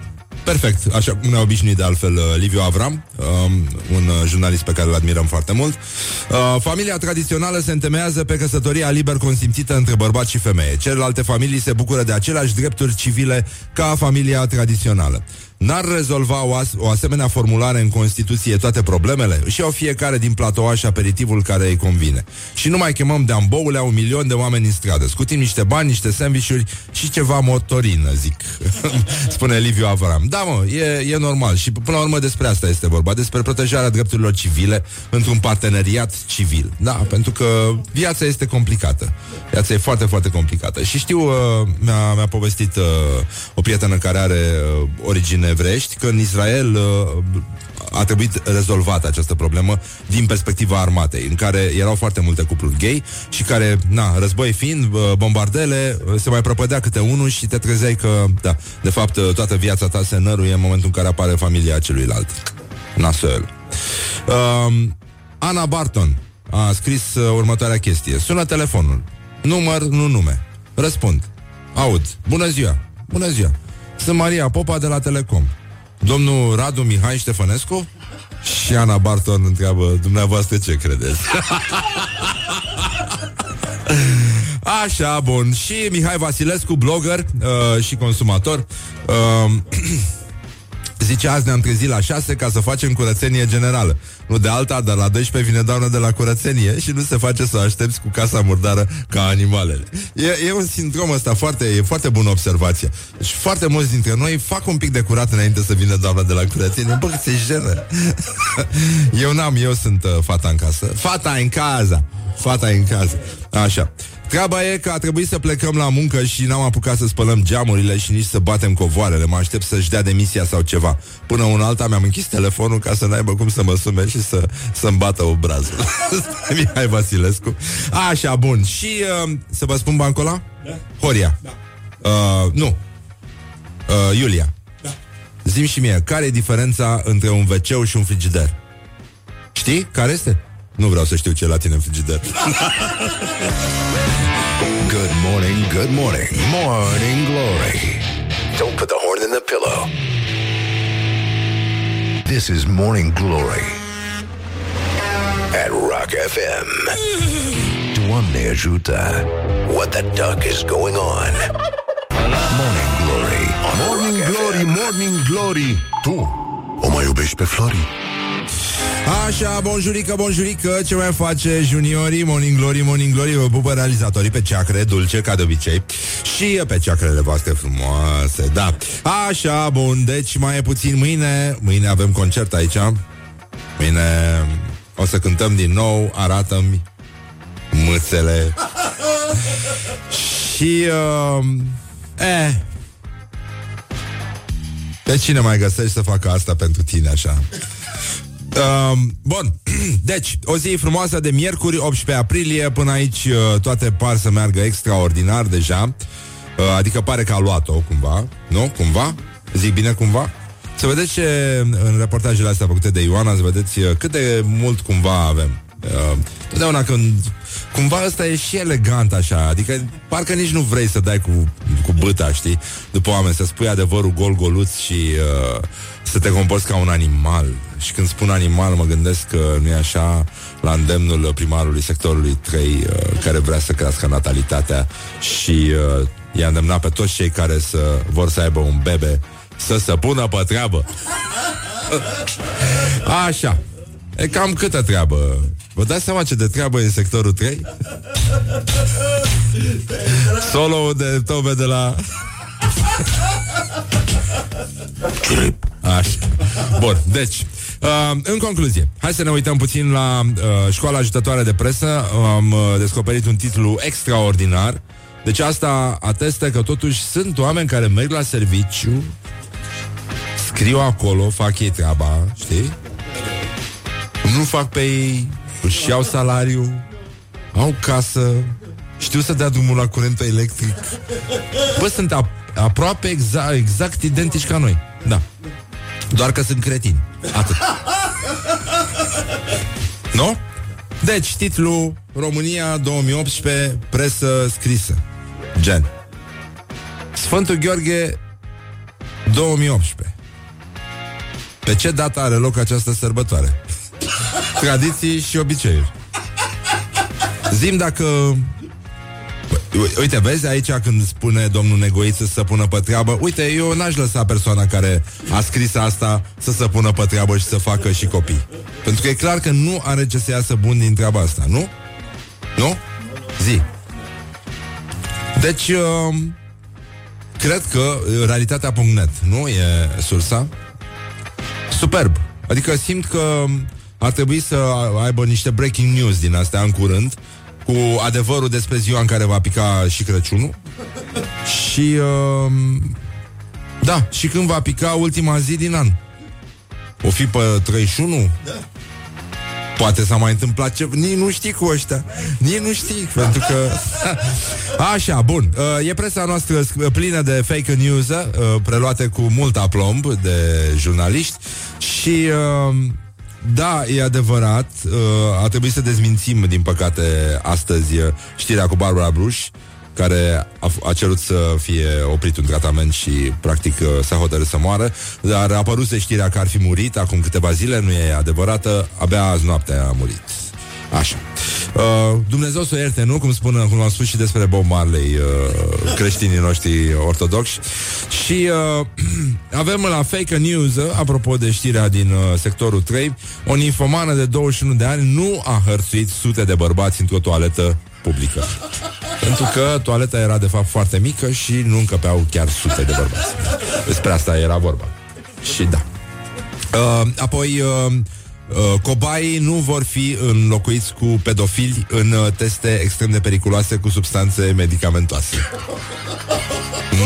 Perfect, așa cum ne-a obișnuit de altfel uh, Liviu Avram, um, un uh, jurnalist pe care îl admirăm foarte mult. Uh, familia tradițională se întemeiazas pe căsătoria liber consimțită între bărbat și femeie. Celelalte familii se bucură de aceleași drepturi civile ca familia tradițională. N-ar rezolva o, as- o asemenea formulare în Constituție toate problemele? Și au fiecare din platoaș aperitivul care îi convine. Și nu mai chemăm de amboule un milion de oameni în stradă. Scutim niște bani, niște sandvișuri și ceva motorină, zic. Spune Liviu Avram. Da, mă, e, e normal. Și până la urmă despre asta este vorba. Despre protejarea drepturilor civile într-un parteneriat civil. Da, pentru că viața este complicată. Viața e foarte, foarte complicată. Și știu, uh, mi-a, mi-a povestit uh, o prietenă care are uh, origine evrești că în Israel uh, a trebuit rezolvată această problemă din perspectiva armatei, în care erau foarte multe cupluri gay și care, na, război fiind, uh, bombardele, uh, se mai prăpădea câte unul și te trezeai că, da, de fapt, uh, toată viața ta se năruie în momentul în care apare familia celuilalt. Nasol. Uh, Ana Barton a scris uh, următoarea chestie. Sună telefonul. Număr, nu nume. Răspund. Aud. Bună ziua. Bună ziua. Sunt Maria Popa de la Telecom. Domnul Radu Mihai Ștefănescu? Și Ana Barton întreabă, dumneavoastră ce credeți? Așa, bun. Și Mihai Vasilescu, blogger uh, și consumator. Uh, Zice, azi ne-am trezit la 6 ca să facem curățenie generală. Nu de alta, dar la 12 vine doamna de la curățenie și nu se face să aștepți cu casa murdară ca animalele. E, e un sindrom ăsta foarte, e foarte bună observație. Deci foarte mulți dintre noi fac un pic de curat înainte să vină doamna de la curățenie. Bă, se jenă. eu n-am, eu sunt uh, fata în casă. Fata în casa. Fata în casă. Așa. Treaba e că a trebuit să plecăm la muncă și n-am apucat să spălăm geamurile și nici să batem covoarele. Mă aștept să-și dea demisia sau ceva. Până un alta mi-am închis telefonul ca să n-aibă cum să mă sume și să, să-mi bată obrazul. Mihai Vasilescu. Așa, bun. Și uh, să vă spun bancola? Da. Horia. Da. Uh, nu. Uh, Iulia. Da. Zim și mie, care e diferența între un wc și un frigider? Știi? Care este? Nu vreau să știu ce la tine în frigider. good morning, good morning, morning glory. Don't put the horn in the pillow. This is Morning Glory at Rock FM. Doamne ajută. What the duck is going on? Morning Glory on Morning Rock Glory, FM. Morning Glory. Tu o mai iubești pe Flori? Așa, bonjurică, bonjurică Ce mai face juniorii, morning glory, morning glory? Vă pupă realizatorii pe ceacre dulce Ca de obicei Și pe ceacrele voastre frumoase Da, așa, bun, deci mai e puțin mâine. Mâine avem concert aici. Mâine o să cântăm din nou Arată-mi mâțele. Și uh, Eh. Pe cine mai găsești să facă asta pentru tine așa? Uh, bun, deci, o zi frumoasă de miercuri, 18 aprilie, până aici uh, toate par să meargă extraordinar deja, uh, adică pare că a luat-o cumva, nu? Cumva? Zic bine cumva? Să vedeți ce în reportajele astea făcute de Ioana, să vedeți uh, cât de mult cumva avem. Uh, totdeauna când cumva ăsta e și elegant așa, adică parcă nici nu vrei să dai cu, cu băta, știi, după oameni, să spui adevărul gol-goluț și uh, să te comporți ca un animal. Și când spun animal, mă gândesc că nu e așa la îndemnul primarului sectorului 3 uh, care vrea să crească natalitatea și uh, i-a îndemnat pe toți cei care să vor să aibă un bebe să se pună pe treabă. Așa. E cam câtă treabă. Vă dați seama ce de treabă e în sectorul 3? Solo de tobe de la... Așa. Bun, deci Uh, în concluzie, hai să ne uităm puțin la uh, școala ajutătoare de presă. Am uh, descoperit un titlu extraordinar. Deci asta atestă că totuși sunt oameni care merg la serviciu, scriu acolo, fac ei treaba, știi? Nu fac pe ei, își iau salariu, au casă, știu să dea drumul la curentul electric. Bă, sunt ap- aproape exact, exact identici ca noi. Da. Doar că sunt cretini. Atât. nu? Deci, titlul România 2018, presă scrisă. Gen. Sfântul Gheorghe 2018. Pe ce dată are loc această sărbătoare? Tradiții și obiceiuri. Zim dacă Uite, vezi aici când spune domnul Negoiță să se pună pe treabă Uite, eu n-aș lăsa persoana care a scris asta să se pună pe treabă și să facă și copii Pentru că e clar că nu are ce să iasă bun din treaba asta, nu? Nu? Zi Deci, uh, cred că realitatea.net, nu? E sursa Superb Adică simt că ar trebui să aibă niște breaking news din astea în curând cu adevărul despre ziua în care va pica și Crăciunul și uh, da, și când va pica ultima zi din an. O fi pe 31? Da. Poate s-a mai întâmplat ceva Nici nu știi cu ăștia Nici nu știi Pentru că Așa, bun uh, E presa noastră plină de fake news uh, Preluate cu mult aplomb De jurnaliști Și uh, da, e adevărat. Uh, a trebuit să dezmințim, din păcate, astăzi uh, știrea cu Barbara Bruș. care a, a cerut să fie oprit un tratament și practic uh, s-a hotărât să moară, dar a apărut știrea că ar fi murit acum câteva zile, nu e adevărată, abia azi noaptea a murit. Așa. Uh, Dumnezeu să o ierte, nu? Cum, spun, cum am spus și despre Bob Marley, uh, creștinii noștri ortodoxi. Și uh, avem la fake news, uh, apropo de știrea din uh, sectorul 3, o ninfomană de 21 de ani nu a hărțuit sute de bărbați într-o toaletă publică. Pentru că toaleta era de fapt foarte mică și nu încăpeau chiar sute de bărbați. Despre asta era vorba. Și da. Uh, apoi... Uh, Uh, cobaii nu vor fi înlocuiți cu pedofili în uh, teste extrem de periculoase cu substanțe medicamentoase.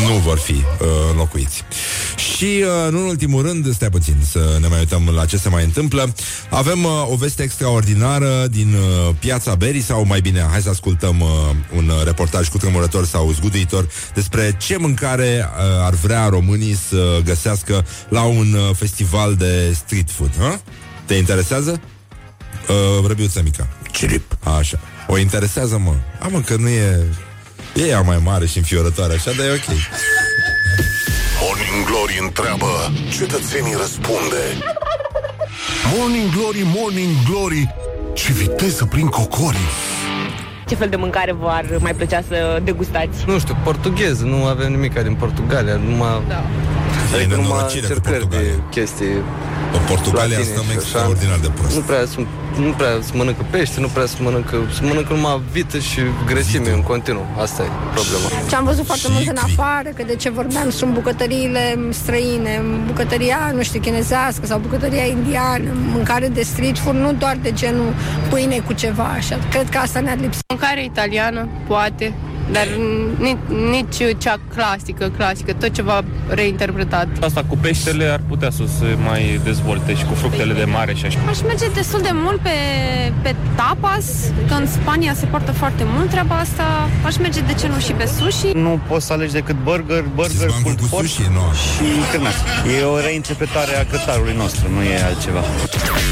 Nu vor fi uh, înlocuiți. Și, uh, nu în ultimul rând, stai puțin să ne mai uităm la ce se mai întâmplă. Avem uh, o veste extraordinară din uh, piața Berii, sau mai bine, hai să ascultăm uh, un reportaj cu tremurător sau zguduitor despre ce mâncare uh, ar vrea românii să găsească la un uh, festival de street food. Uh? Te interesează? Uh, răbiuța mica. Cirip. Așa. O interesează, mă. Am că nu e... E ea mai mare și înfiorătoare, așa, dar e ok. Morning Glory întreabă, cetățenii răspunde. Morning Glory, Morning Glory, ce viteză prin cocori. Ce fel de mâncare v-ar mai plăcea să degustați? Nu știu, portughez, nu avem nimic din Portugalia, numai... Da. Adică numai încercări de chestii în Portugalia stăm extraordinar de prost. Nu prea, nu prea se mănâncă pește, nu prea se mănâncă, se mănâncă numai vită și grăsime în continuu. Asta e problema. Ce am văzut foarte mult în afară, că de ce vorbeam, sunt bucătăriile străine, bucătăria, nu știu, chinezească sau bucătăria indiană, mâncare de street food, nu doar de genul pâine cu ceva așa. Cred că asta ne-ar lipsi. Mâncare italiană, poate, dar nici, nici cea clasică, clasică, tot ceva reinterpretat. Asta cu peștele ar putea să se mai dezvolte și cu fructele de mare și așa. Aș merge destul de mult pe, pe tapas, că în Spania se poartă foarte mult treaba asta. Aș merge, de ce nu, și pe sushi. Nu poți să alegi decât burger, burger, pulled pork sushi, no. și cârnaț. E o reinterpretare a cătarului nostru, nu e altceva.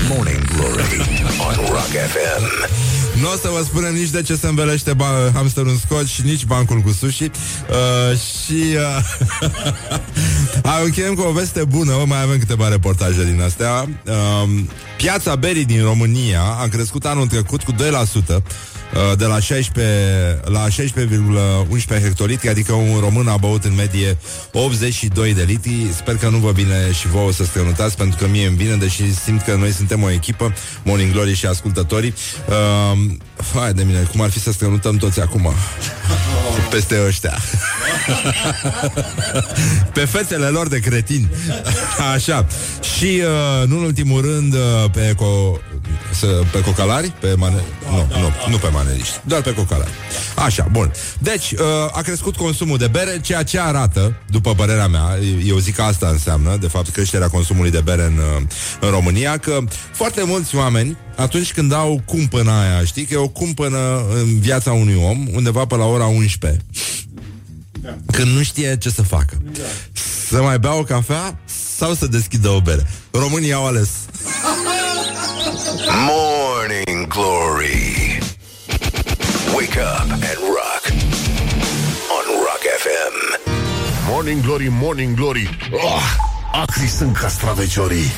Morning Glory on Rock FM. Nu o să vă spunem nici de ce se învelește ba- hamsterul în scot și nici bancul cu sushi. Uh, și uh, încheiem cu o veste bună. Mai avem câteva reportaje din astea. Uh, piața berii din România a crescut anul trecut cu 2%. Uh, de la 16 la 16,11 hectolitri, adică un român a băut în medie 82 de litri. Sper că nu vă bine și vouă să strănutați, pentru că mie îmi vine, deși simt că noi suntem o echipă, Morning Glory și ascultătorii. Uh, hai de mine, cum ar fi să strănutăm toți acum peste ăștia. pe fețele lor de cretini. Așa. Și, uh, nu în ultimul rând, uh, pe, co- să, pe cocalari, pe mane- nu, nu, nu pe maneliști, doar pe cocalari. Așa, bun. Deci, uh, a crescut consumul de bere, ceea ce arată, după părerea mea, eu zic că asta înseamnă, de fapt, creșterea consumului de bere în, uh, în România, că foarte mulți oameni, atunci când au cumpăna aia, știi, că e o cumpănă în viața unui om, undeva pe la ora 11, când nu știe ce să facă. Să mai bea o cafea sau să deschidă o bere. Românii au ales. Morning Glory. Wake up and rock on Rock FM. Morning Glory, Morning Glory. Oh, acri sunt castraveciorii.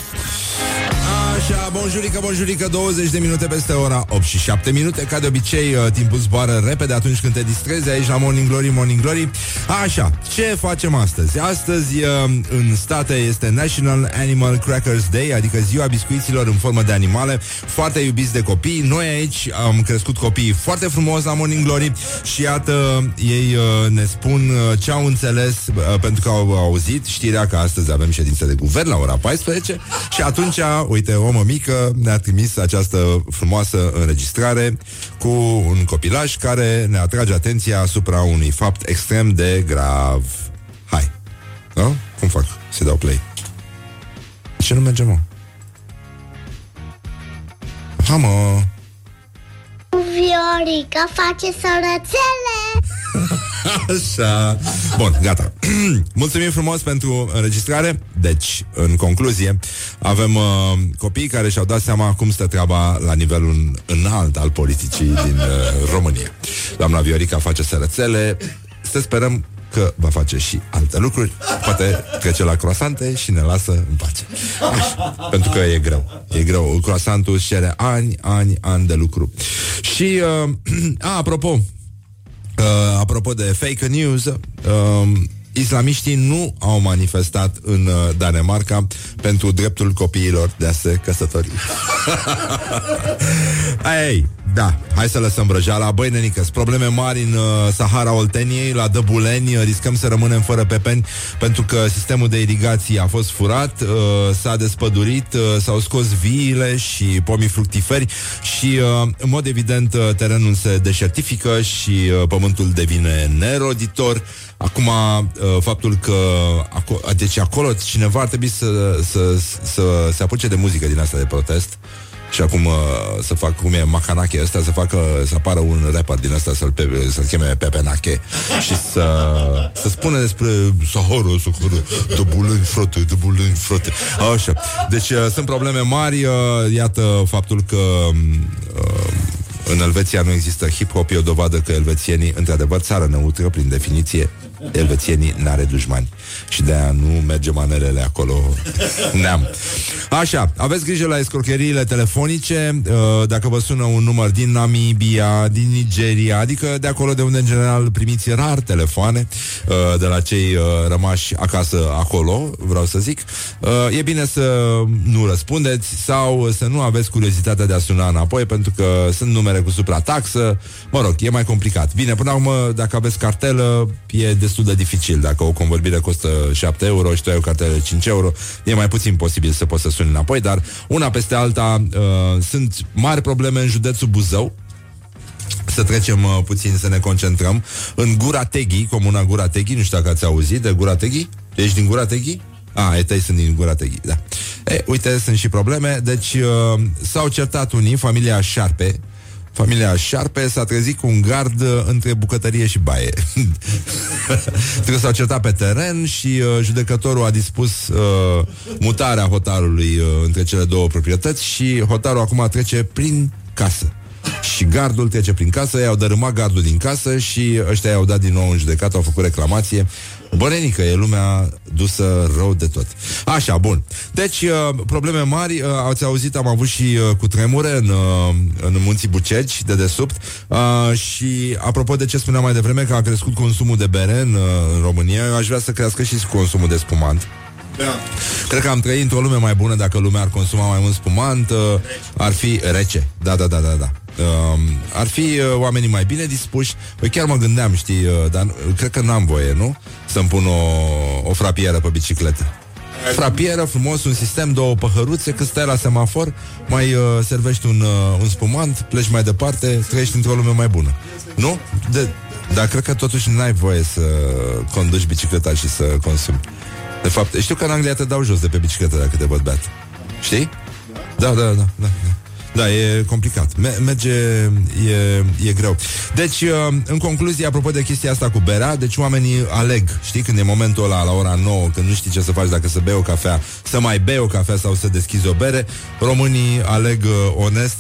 Așa, bonjurică, bonjurică 20 de minute peste ora 8 și 7 minute. Ca de obicei, uh, timpul zboară repede Atunci când te distrezi aici la Morning Glory, Morning Glory. Așa, ce facem astăzi? Astăzi, uh, în state, este National Animal Crackers Day Adică ziua biscuiților în formă de animale Foarte iubiți de copii. Noi aici am crescut copiii foarte frumos la Morning Glory Și iată, ei uh, ne spun ce au înțeles Pentru că au auzit știrea că astăzi avem ședință de guvern la ora 14 Și atunci, uite, o mămică ne-a trimis această frumoasă înregistrare cu un copilaj care ne atrage atenția asupra unui fapt extrem de grav. Hai. Da? Cum fac? Să dau play. Ce nu merge, mă? Ha, mă! Viorica face sărățele! Așa. Bun, gata. Mulțumim frumos pentru înregistrare. Deci, în concluzie, avem uh, copii care și-au dat seama cum stă treaba la nivelul înalt al politicii din uh, România. Doamna Viorica face sărățele. Să sperăm că va face și alte lucruri. Poate trece la croasante și ne lasă în pace. Așa, pentru că e greu. E greu. Croasantul își cere ani, ani, ani de lucru. Și, uh, a, apropo, uh, apropo de fake news, uh, islamiștii nu au manifestat în uh, Danemarca pentru dreptul copiilor de a se căsători. Ei, da, hai să lăsăm brăjala. Băi, nenică, probleme mari în uh, Sahara Olteniei, la Dăbuleni, uh, riscăm să rămânem fără pepeni pentru că sistemul de irigație a fost furat, uh, s-a despădurit, uh, s-au scos viile și pomii fructiferi și, uh, în mod evident, uh, terenul se deșertifică și uh, pământul devine neroditor. Acum, uh, faptul că aco- deci acolo cineva ar trebui să, să, să se apuce de muzică din asta de protest și acum uh, să fac cum e Macanache ăsta, să facă, să apară un rapper din ăsta să-l, pe, să-l cheme Pepe Nache și să, să spună despre Sahara, Sahara, de bulâni, frate, de bulâni, frate. Așa. Deci uh, sunt probleme mari, uh, iată faptul că uh, în Elveția nu există hip-hop, e o dovadă că elvețienii, într-adevăr, țară neutră, prin definiție, elvețienii n-are dușmani. Și de-aia nu merge manerele acolo neam. Așa, aveți grijă la escrocheriile telefonice, uh, dacă vă sună un număr din Namibia, din Nigeria, adică de acolo de unde în general primiți rar telefoane, uh, de la cei uh, rămași acasă acolo, vreau să zic, e bine să nu răspundeți sau să nu aveți curiozitatea de a suna înapoi, pentru că sunt numere cu suprataxă, mă rog, e mai complicat. Bine, până acum, dacă aveți cartelă, e destul de dificil. Dacă o convorbire costă 7 euro și tu ai o cartelă de 5 euro, e mai puțin posibil să poți să suni înapoi, dar una peste alta uh, sunt mari probleme în județul Buzău, să trecem uh, puțin, să ne concentrăm. În Gura Teghi, comuna Gura Teghi, nu știu dacă ați auzit de Gura Teghi? Ești din Gura Teghi? A, e tăi sunt din Gura Teghi, da. E, uite, sunt și probleme. Deci, uh, s-au certat unii, familia Șarpe, Familia Șarpe s-a trezit cu un gard uh, între bucătărie și baie. Trebuie s-au certat pe teren și uh, judecătorul a dispus uh, mutarea hotarului uh, între cele două proprietăți și hotarul acum trece prin casă. Și gardul trece prin casă, i-au dărâmat gardul din casă și ăștia i-au dat din nou în judecată, au făcut reclamație. Bănenică, e lumea dusă rău de tot. Așa, bun. Deci, uh, probleme mari, uh, ați auzit, am avut și uh, cu tremure în, uh, în munții Bucegi, de desubt. Uh, și, apropo de ce spuneam mai devreme, că a crescut consumul de bere în, uh, în România, eu aș vrea să crească și consumul de spumant. Da. Cred că am trăit într-o lume mai bună dacă lumea ar consuma mai mult spumant, uh, ar fi rece. Da, da, da, da, da. Uh, ar fi uh, oamenii mai bine dispuși. Păi chiar mă gândeam, știi, uh, dar uh, cred că n-am voie, nu? Să-mi pun o, o frapieră pe bicicletă. Frapieră, frumos, un sistem, două păhăruțe, când stai la semafor, mai uh, servești un, uh, un spumant, pleci mai departe, trăiești într-o lume mai bună. Nu? De, dar cred că totuși n-ai voie să conduci bicicleta și să consumi. De fapt, știu că în Anglia te dau jos de pe bicicletă dacă te văd beat. Știi? Da, da, da, da. da. Da, e complicat. Me- merge, e, e greu. Deci, uh, în concluzie, apropo de chestia asta cu berea, deci oamenii aleg, știi, când e momentul ăla, la ora 9, când nu știi ce să faci, dacă să bei o cafea, să mai bei o cafea sau să deschizi o bere, românii aleg uh, onest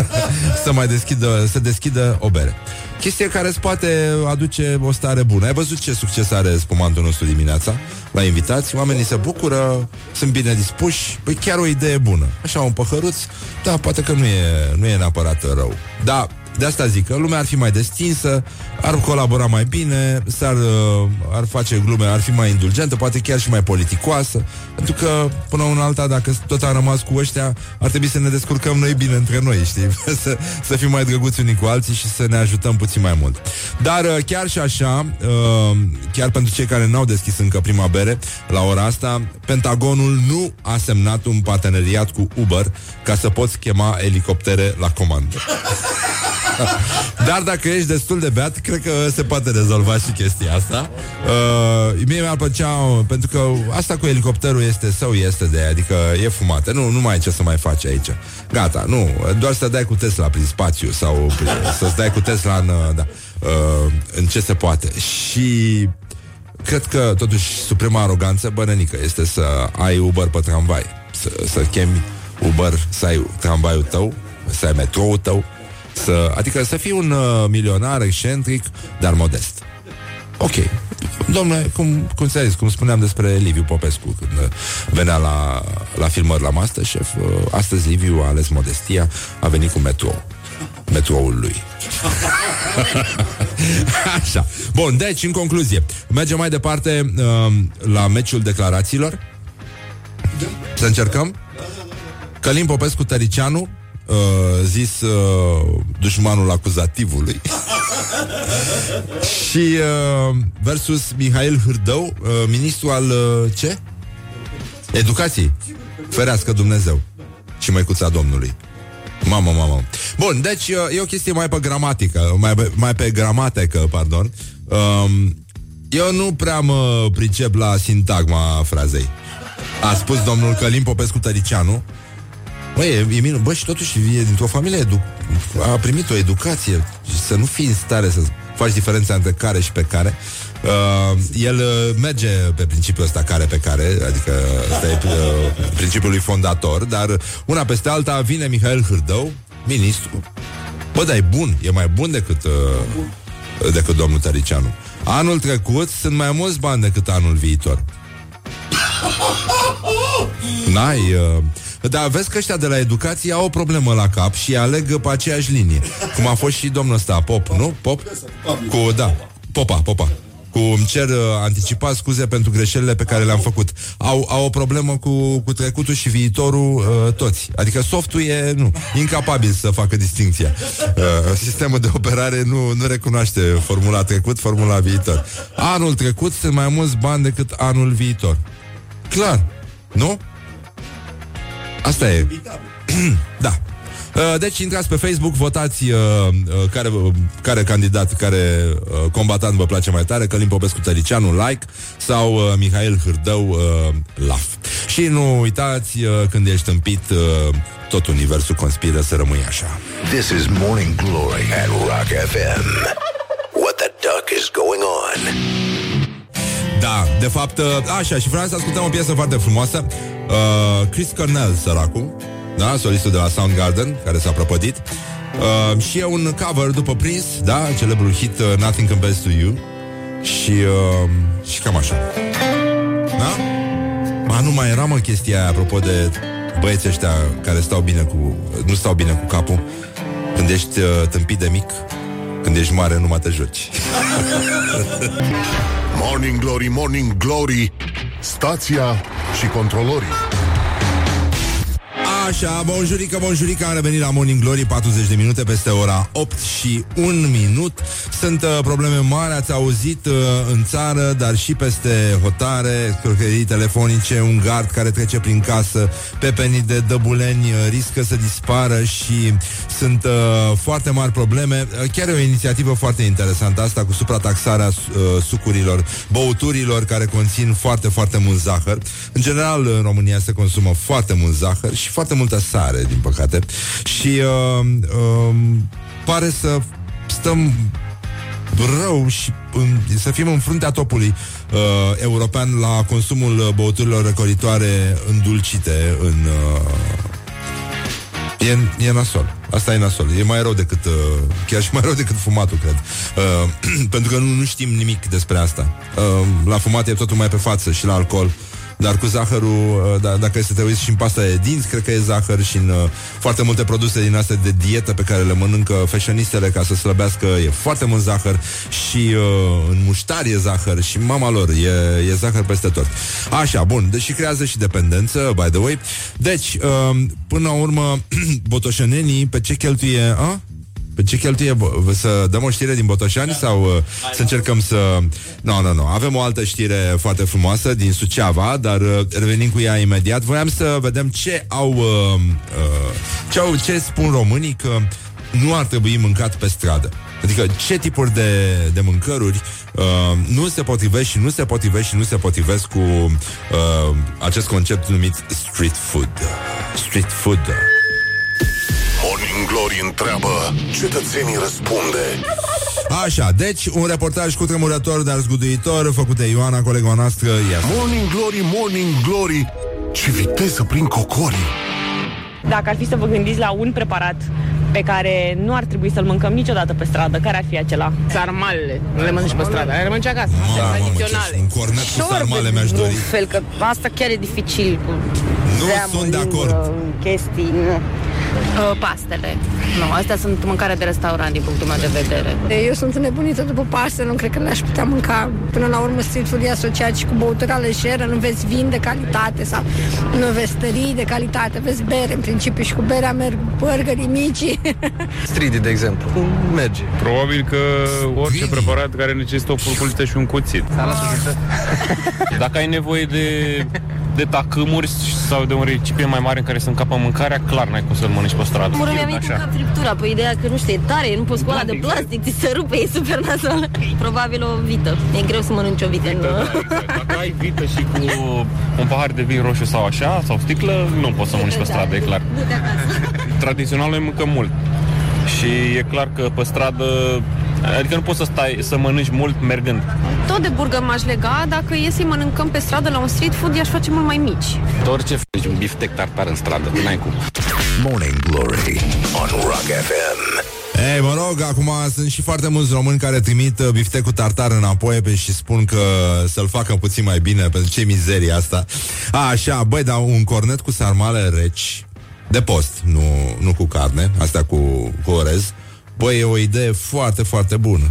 să mai deschidă, să deschidă o bere. Chestie care îți poate aduce o stare bună. Ai văzut ce succes are spumantul nostru dimineața? La invitați, oamenii se bucură, sunt bine dispuși, păi chiar o idee bună. Așa, un păhăruț, da, poate că nu e, nu e neapărat rău. Da, de asta zic că lumea ar fi mai destinsă, ar colabora mai bine, s-ar, uh, ar face glume, ar fi mai indulgentă, poate chiar și mai politicoasă, pentru că, până una alta, dacă tot am rămas cu ăștia, ar trebui să ne descurcăm noi bine între noi, știi? să, să fim mai drăguți unii cu alții și să ne ajutăm puțin mai mult. Dar uh, chiar și așa, uh, chiar pentru cei care n-au deschis încă prima bere, la ora asta, Pentagonul nu a semnat un parteneriat cu Uber ca să poți chema elicoptere la comandă. Dar dacă ești destul de beat, cred că se poate rezolva și chestia asta. Uh, mie mi-ar plăcea, pentru că asta cu elicopterul este sau este de adică e fumată. Nu, nu mai ai ce să mai faci aici. Gata, nu, doar să dai cu Tesla prin spațiu sau să-ți dai cu Tesla în, uh, da, uh, în ce se poate. Și cred că totuși suprema aroganță, bănănică, este să ai Uber pe tramvai. Să, să chemi Uber, să ai tramvaiul tău, să ai metroul tău, să, adică să fii un uh, milionar excentric, dar modest. Ok. Domnule, cum, cum ți zis, cum spuneam despre Liviu Popescu când uh, venea la, la filmări la Masterchef, uh, astăzi Liviu a ales modestia, a venit cu metrou. Metroul lui. Așa. Bun, deci, în concluzie, mergem mai departe uh, la meciul declarațiilor. Să încercăm? Călim Popescu Tăricianu uh, zis uh, dușmanul acuzativului și uh, versus Mihail Hârdău, uh, ministru al uh, ce? Educației. Ferească Dumnezeu și măicuța Domnului. Mamă, mamă. Bun, deci uh, e o chestie mai pe gramatică, mai pe, mai pe gramatică, pardon. Um, eu nu prea mă pricep la sintagma frazei. A spus domnul Călim Popescu Tăricianu. Băi, e, e minun. Bă, și totuși e dintr-o familie edu- a primit o educație să nu fii în stare să faci diferența între care și pe care. Uh, el uh, merge pe principiul ăsta care pe care, adică ăsta e uh, principiul lui fondator, dar una peste alta vine Mihail Hârdău, ministru. Bă, dar e bun, e mai bun decât, uh, decât domnul Tăricianu. Anul trecut sunt mai mulți bani decât anul viitor. N-ai... Uh, dar vezi că ăștia de la educație au o problemă la cap și aleg pe aceeași linie. Cum a fost și domnul ăsta, Pop, nu? Pop? Cu, da, Popa, Popa cu îmi cer uh, anticipat scuze pentru greșelile pe care le-am făcut. Au, au o problemă cu, cu trecutul și viitorul uh, toți. Adică softul e nu, incapabil să facă distinția. Uh, sistemul de operare nu, nu recunoaște formula trecut, formula viitor. Anul trecut sunt mai mulți bani decât anul viitor. Clar, nu? Asta e. da. Uh, Deci intrați pe Facebook, votați uh, uh, care, uh, care candidat, care uh, combatant vă place mai tare, Călim Popescu Tăricianu, like, sau uh, Mihail Hârdău, uh, laf. Și nu uitați, uh, când ești împit, uh, tot universul conspiră să rămâi așa. This is Morning Glory at Rock FM. What the duck is going on? Da, de fapt, uh, așa, și vreau să ascultăm o piesă foarte frumoasă. Uh, Chris Cornell, săracul, da, solistul de la Soundgarden, care s-a prăpădit. Uh, și e un cover după Prince, da, celebrul hit uh, Nothing Compares to You. Și, uh, și cam așa. Da? Ma, nu mai era, mă, chestia aia, apropo de băieții ăștia care stau bine cu... Nu stau bine cu capul. Când ești uh, tâmpit de mic, când ești mare, nu mai te joci. Morning Glory, Morning Glory Stația și controlorii Așa, bonjurică, bonjurică, am revenit la Morning Glory 40 de minute peste ora 8 și 1 minut. Sunt uh, probleme mari, ați auzit uh, în țară, dar și peste hotare Scrocherii telefonice, un gard care trece prin casă Pepenii de dăbuleni uh, riscă să dispară și sunt uh, foarte mari probleme. Uh, Chiar e o inițiativă foarte interesantă asta cu suprataxarea uh, sucurilor, băuturilor care conțin foarte, foarte mult zahăr. În general, în România se consumă foarte mult zahăr și foarte multă sare, din păcate. Și uh, uh, pare să stăm rău și în, să fim în fruntea topului uh, european la consumul băuturilor răcoritoare îndulcite în... Uh, e, e nasol. Asta e nasol. E mai rău decât, uh, chiar și mai rău decât fumatul, cred. Uh, pentru că nu, nu știm nimic despre asta. Uh, la fumat e totul mai pe față și la alcool. Dar cu zahărul, uh, da, dacă e să te uiți și în pasta de dinți, cred că e zahăr și în uh, foarte multe produse din astea de dietă pe care le mănâncă fashionistele ca să slăbească, e foarte mult zahăr și uh, în muștar e zahăr și mama lor, e, e zahăr peste tot. Așa, bun, deci creează și dependență, by the way. Deci, uh, până la urmă, botoșenenii pe ce cheltuie... A? Pe ce cheltuie? bă, Să dăm o știre din Botoșani sau uh, să încercăm să... Nu, nu, nu. Avem o altă știre foarte frumoasă din Suceava, dar uh, revenim cu ea imediat. Voiam să vedem ce au... Uh, uh, ce, au ce spun românii că nu ar trebui mâncat pe stradă. Adică ce tipuri de, de mâncăruri uh, nu se potrivesc și nu se potrivesc și nu se potrivesc cu uh, acest concept numit street food. Street food. Morning Glory întreabă, cetățenii răspunde. Așa, deci un reportaj cu tremurător, dar zguduitor, făcut de Ioana, colega noastră. Yes. Morning Glory, Morning Glory, ce viteză prin cocori. Dacă ar fi să vă gândiți la un preparat pe care nu ar trebui să-l mâncăm niciodată pe stradă, care ar fi acela? Sarmalele, nu le mănânci pe stradă, le mănânci acasă, Mamă, astea mă, ce- tradiționale. un cornet cu sarmale mi-aș de dori. vreun fel, că asta chiar e dificil cu Nu zeamă, sunt de lingură, acord. chestii, nu. Uh, pastele. Nu, astea sunt mâncare de restaurant din punctul meu de vedere. Eu sunt nebunită după paste, nu cred că le-aș putea mânca. Până la urmă, street food e asociat și cu băutura lejeră, nu vezi vin de calitate sau nu vezi tării de calitate, vezi bere în principiu și cu berea merg burgerii mici. Stridi, de exemplu. Merge. Probabil că orice preparat care necesită o furculiță și un cuțit. Dacă ai nevoie de, de tacâmuri sau de un recipient mai mare în care să încapă mâncarea, clar n-ai cum să-l mănânci pe stradă. Mă mi-a venit în cap friptura, pe ideea că nu știu, e tare, nu poți scoala Da, de exact. plastic, ți se rupe, e super nasol. Probabil o vită. E greu să mănânci o vită. Nu? Dacă ai vită și cu un pahar de vin roșu sau așa, sau sticlă, nu poți să mănânci pe stradă, e clar. Tradițional noi mâncăm mult. Și e clar că pe stradă Adică nu poți să stai să mănânci mult mergând. Tot de burger m-aș lega, dacă e să-i mănâncăm pe stradă la un street food, i-aș face mult mai mici. De orice faci un biftec tartar în stradă, n-ai cum. Morning Glory on Rock FM. Ei, mă rog, acum sunt și foarte mulți români care trimit uh, biftecul tartar înapoi pe și spun că să-l facă puțin mai bine, pentru ce mizerie asta. A, așa, băi, dar un cornet cu sarmale reci, de post, nu, nu cu carne, asta cu, cu orez, băi, e o idee foarte, foarte bună.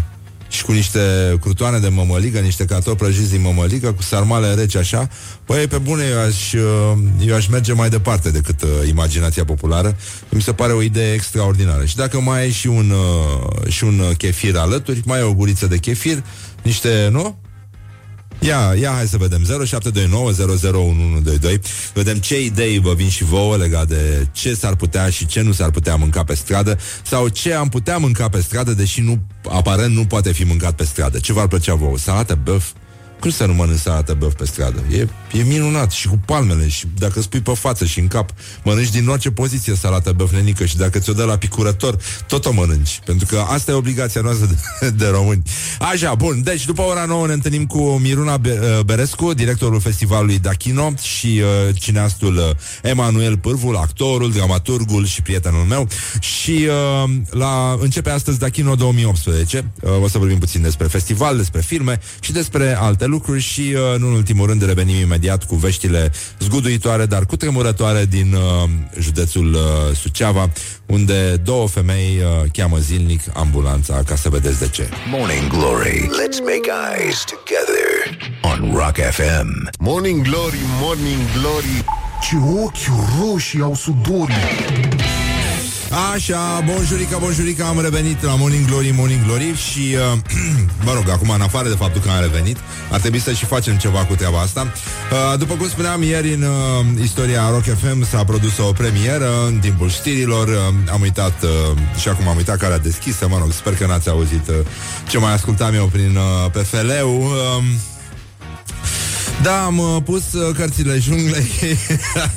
Și cu niște crutoane de mămăligă, niște cartofi prăjiți din mămăligă, cu sarmale reci așa, băi, pe bune, eu aș, uh, eu aș merge mai departe decât uh, imaginația populară. Mi se pare o idee extraordinară. Și dacă mai ai și un, uh, și un uh, chefir alături, mai ai o guriță de chefir, niște, nu? Ia, ia, hai să vedem 0729001122 Vedem ce idei vă vin și vouă legat de ce s-ar putea și ce nu s-ar putea mânca pe stradă Sau ce am putea mânca pe stradă Deși nu, aparent nu poate fi mâncat pe stradă Ce v-ar plăcea vouă? Salată băf? Cum să nu mănânci salată băf pe stradă? E, e minunat și cu palmele Și dacă spui pe față și în cap Mănânci din orice poziție salată băf nenică Și dacă ți-o dă la picurător Tot o mănânci Pentru că asta e obligația noastră de, de români. Așa, bun, deci după ora 9 ne întâlnim cu Miruna Be- uh, Berescu Directorul festivalului Dachino Și uh, cineastul uh, Emanuel Pârvul Actorul, dramaturgul și prietenul meu. Și uh, la, începe astăzi Dachino 2018 uh, O să vorbim puțin despre festival, despre filme Și despre alte lucruri Și uh, nu în ultimul rând revenim imediat Cu veștile zguduitoare, dar cu tremurătoare Din uh, județul uh, Suceava Unde două femei uh, cheamă zilnic ambulanța Ca să vedeți de ce Morning Glory. Let's make eyes together on Rock FM. Morning Glory, Morning Glory, ce ochi roșii au sudorii. Așa, bonjurica, bonjurica, am revenit la Morning Glory, Morning Glory și, uh, mă rog, acum, în afară de faptul că am revenit, ar trebui să și facem ceva cu treaba asta. Uh, după cum spuneam, ieri în uh, istoria Rock FM s-a produs o premieră în timpul știrilor, uh, am uitat, uh, și acum am uitat care a deschisă, mă rog, sper că n-ați auzit uh, ce mai ascultam eu prin uh, PFL-ul. Uh, da, am uh, pus uh, cărțile junglei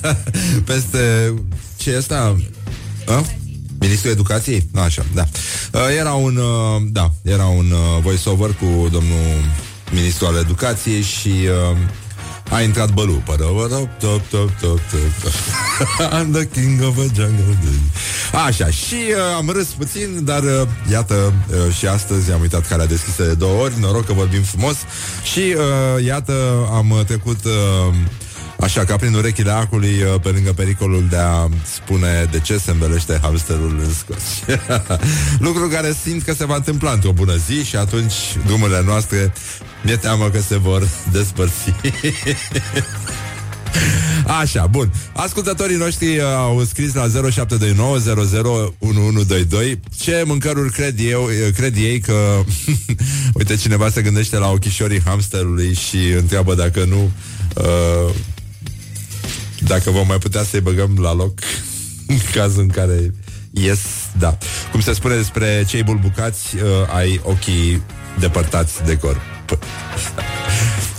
peste... ce e asta? A? Ministrul Educației? Așa, da. Uh, era un, uh, da, era un uh, voiceover cu domnul ministru al Educației și uh, a intrat bălu. I'm the king of a jungle. Așa, și uh, am râs puțin, dar uh, iată, uh, și astăzi am uitat care a deschis de două ori, noroc că vorbim frumos și uh, iată, am uh, trecut uh, Așa, ca prin urechile acului, uh, pe lângă pericolul de a spune de ce se învelește hamsterul în scoți. Lucru care simt că se va întâmpla într-o bună zi și atunci drumurile noastre mi-e teamă că se vor despărți. Așa, bun. Ascultătorii noștri uh, au scris la 0729001122 ce mâncăruri cred eu, uh, cred ei că uite cineva se gândește la ochișorii hamsterului și întreabă dacă nu uh, dacă vom mai putea să-i băgăm la loc în cazul în care ies da. Cum se spune despre cei bulbucați, uh, ai ochii depărtați de corp.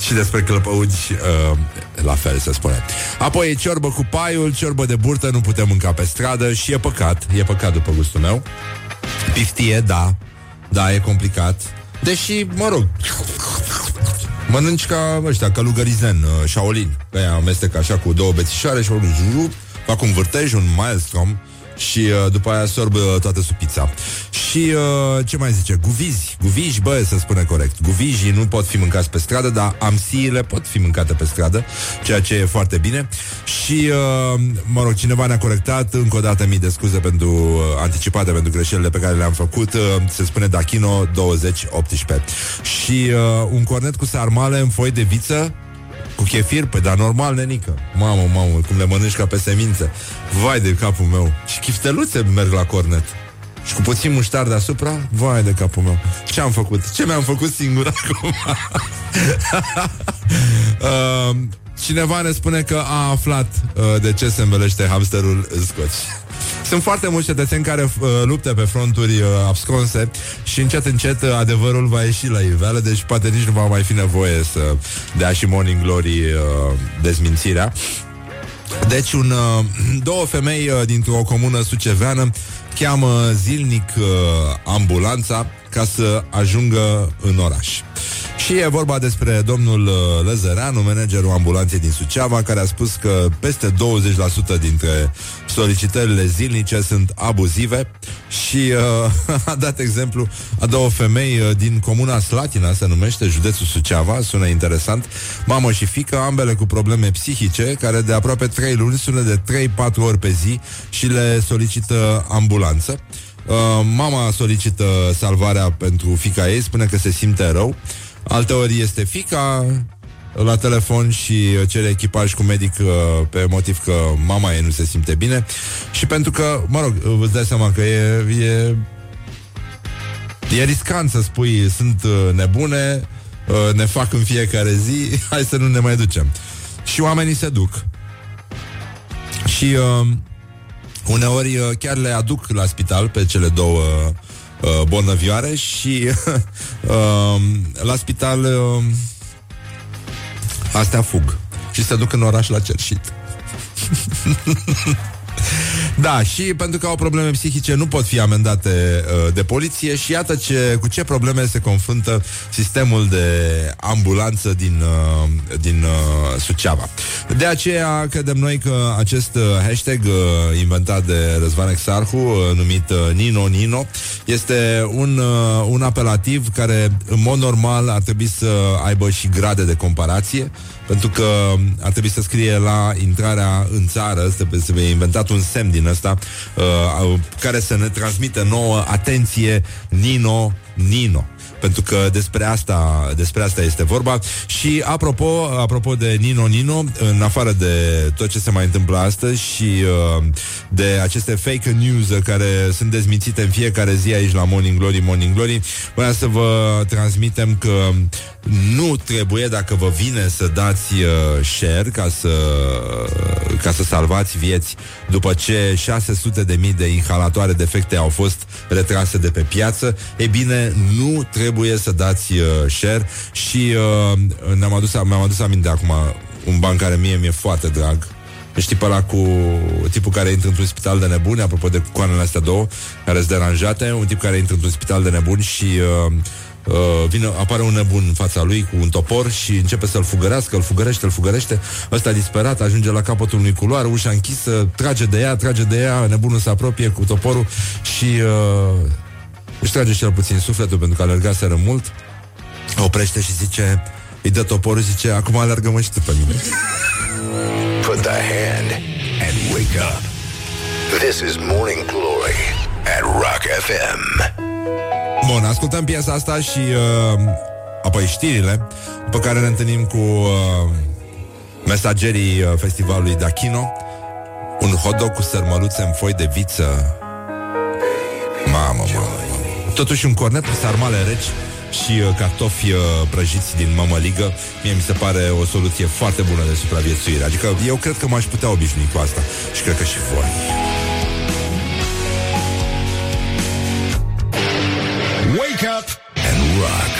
și despre clăpăugi uh, la fel se spune. Apoi ciorbă cu paiul, ciorbă de burtă nu putem mânca pe stradă și e păcat, e păcat după gustul meu. Piftie, da, da, e complicat. Deși, mă rog, mănânci ca ăștia, călugării zen, uh, Shaolin. Că aia amestec așa cu două bețișoare și un jurup, fac un vârtej, un maelstrom și uh, după aia sorb uh, toată supița. Și uh, ce mai zice? Guvizi. Guvizi, bă, să spune corect. Guvizii nu pot fi mâncați pe stradă, dar amsiile pot fi mâncate pe stradă, ceea ce e foarte bine. Și, uh, mă rog, cineva ne-a corectat, încă o dată mii de scuze pentru uh, anticipate pentru greșelile pe care le-am făcut. Uh, se spune Dachino 2018. Și uh, un cornet cu sarmale în foi de viță cu chefir? Păi, dar normal, nenică. Mamă, mamă, cum le mănânci ca pe semințe. Vai de capul meu. Și chifteluțe merg la cornet. Și cu puțin muștar deasupra, vai de capul meu. Ce am făcut? Ce mi-am făcut singur acum? uh, cineva ne spune că a aflat uh, de ce se învelește hamsterul în scoci. Sunt foarte mulți cetățeni care uh, luptă pe fronturi uh, absconse și încet, încet uh, adevărul va ieși la iveală, deci poate nici nu va mai fi nevoie să dea și Morning Glory uh, dezmințirea. Deci un, uh, două femei uh, dintr-o comună suceveană cheamă zilnic uh, ambulanța ca să ajungă în oraș. Și e vorba despre domnul uh, Lăzăreanu, managerul ambulanței din Suceava, care a spus că peste 20% dintre solicitările zilnice sunt abuzive și uh, a dat exemplu a două femei uh, din comuna Slatina, se numește, județul Suceava, sună interesant, mamă și fică, ambele cu probleme psihice, care de aproape 3 luni sună de 3-4 ori pe zi și le solicită ambulanță. Uh, mama solicită salvarea pentru fica ei, spune că se simte rău. Alteori este fica la telefon și cere echipaj cu medic uh, pe motiv că mama ei nu se simte bine și pentru că, mă rog, vă dai seama că e, e E riscant să spui sunt uh, nebune, uh, ne fac în fiecare zi, hai să nu ne mai ducem. Și oamenii se duc. Și uh, uneori uh, chiar le aduc la spital pe cele două uh, bolnăvioare și uh, la spital uh, astea fug și se duc în oraș la cerșit. Da, și pentru că au probleme psihice nu pot fi amendate uh, de poliție și iată ce, cu ce probleme se confruntă sistemul de ambulanță din, uh, din uh, Suceava. De aceea credem noi că acest uh, hashtag uh, inventat de Răzvan Exarhu, uh, numit uh, Nino Nino, este un, uh, un apelativ care în mod normal ar trebui să aibă și grade de comparație pentru că ar trebui să scrie la intrarea în țară, să se fie inventat un semn din ăsta uh, care să ne transmită nouă atenție Nino Nino pentru că despre asta, despre asta este vorba. Și apropo, apropo de Nino Nino, în afară de tot ce se mai întâmplă astăzi și uh, de aceste fake news care sunt dezmințite în fiecare zi aici la Morning Glory, Morning Glory, vreau să vă transmitem că nu trebuie, dacă vă vine, să dați uh, share ca să, ca să salvați vieți după ce 600 de mii de inhalatoare defecte au fost retrase de pe piață. E bine, nu trebuie să dați uh, share și uh, ne-am adus, mi-am adus aminte acum un ban care mie mi-e foarte drag. Știi pe ăla cu tipul care intră într-un spital de nebuni, apropo de coanele astea două, care sunt deranjate, un tip care intră într-un spital de nebuni și uh, Uh, vine, apare un nebun în fața lui cu un topor și începe să-l fugărească, îl fugărește, îl fugărește. Ăsta disperat ajunge la capătul unui culoar, ușa închisă, trage de ea, trage de ea, nebunul se apropie cu toporul și uh, își trage cel puțin sufletul pentru că alergaseră mult. Oprește și zice, îi dă toporul și zice, acum alergă-mă și tu pe mine. Put the hand and wake up. This is Morning Glory at Rock FM. Bun, ascultăm piesa asta și uh, apoi știrile pe care ne întâlnim cu uh, mesagerii uh, festivalului Dachino. Un hot dog cu sărmăluțe în foi de viță. Mamă, mamă. Totuși un cornet cu sarmale reci și uh, cartofi uh, prăjiți din mămăligă, mie mi se pare o soluție foarte bună de supraviețuire. Adică eu cred că m-aș putea obișnui cu asta și cred că și voi. Wake up and rock.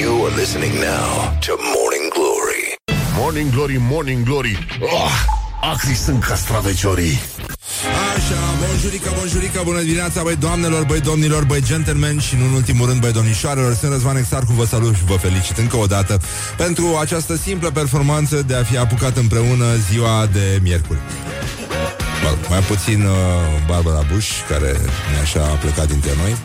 You are listening now to Morning Glory. Morning Glory, Morning Glory. Oh! Acri sunt castraveciorii Așa, bonjurică, bonjurică, bună dimineața, băi doamnelor, băi domnilor, băi gentlemen și nu în ultimul rând, băi domnișoarelor. Sunt Răzvan Exarcu, vă salut și vă felicit încă o dată pentru această simplă performanță de a fi apucat împreună ziua de miercuri. Bă, mai puțin uh, Barbara Bush, care ne așa a plecat dintre noi.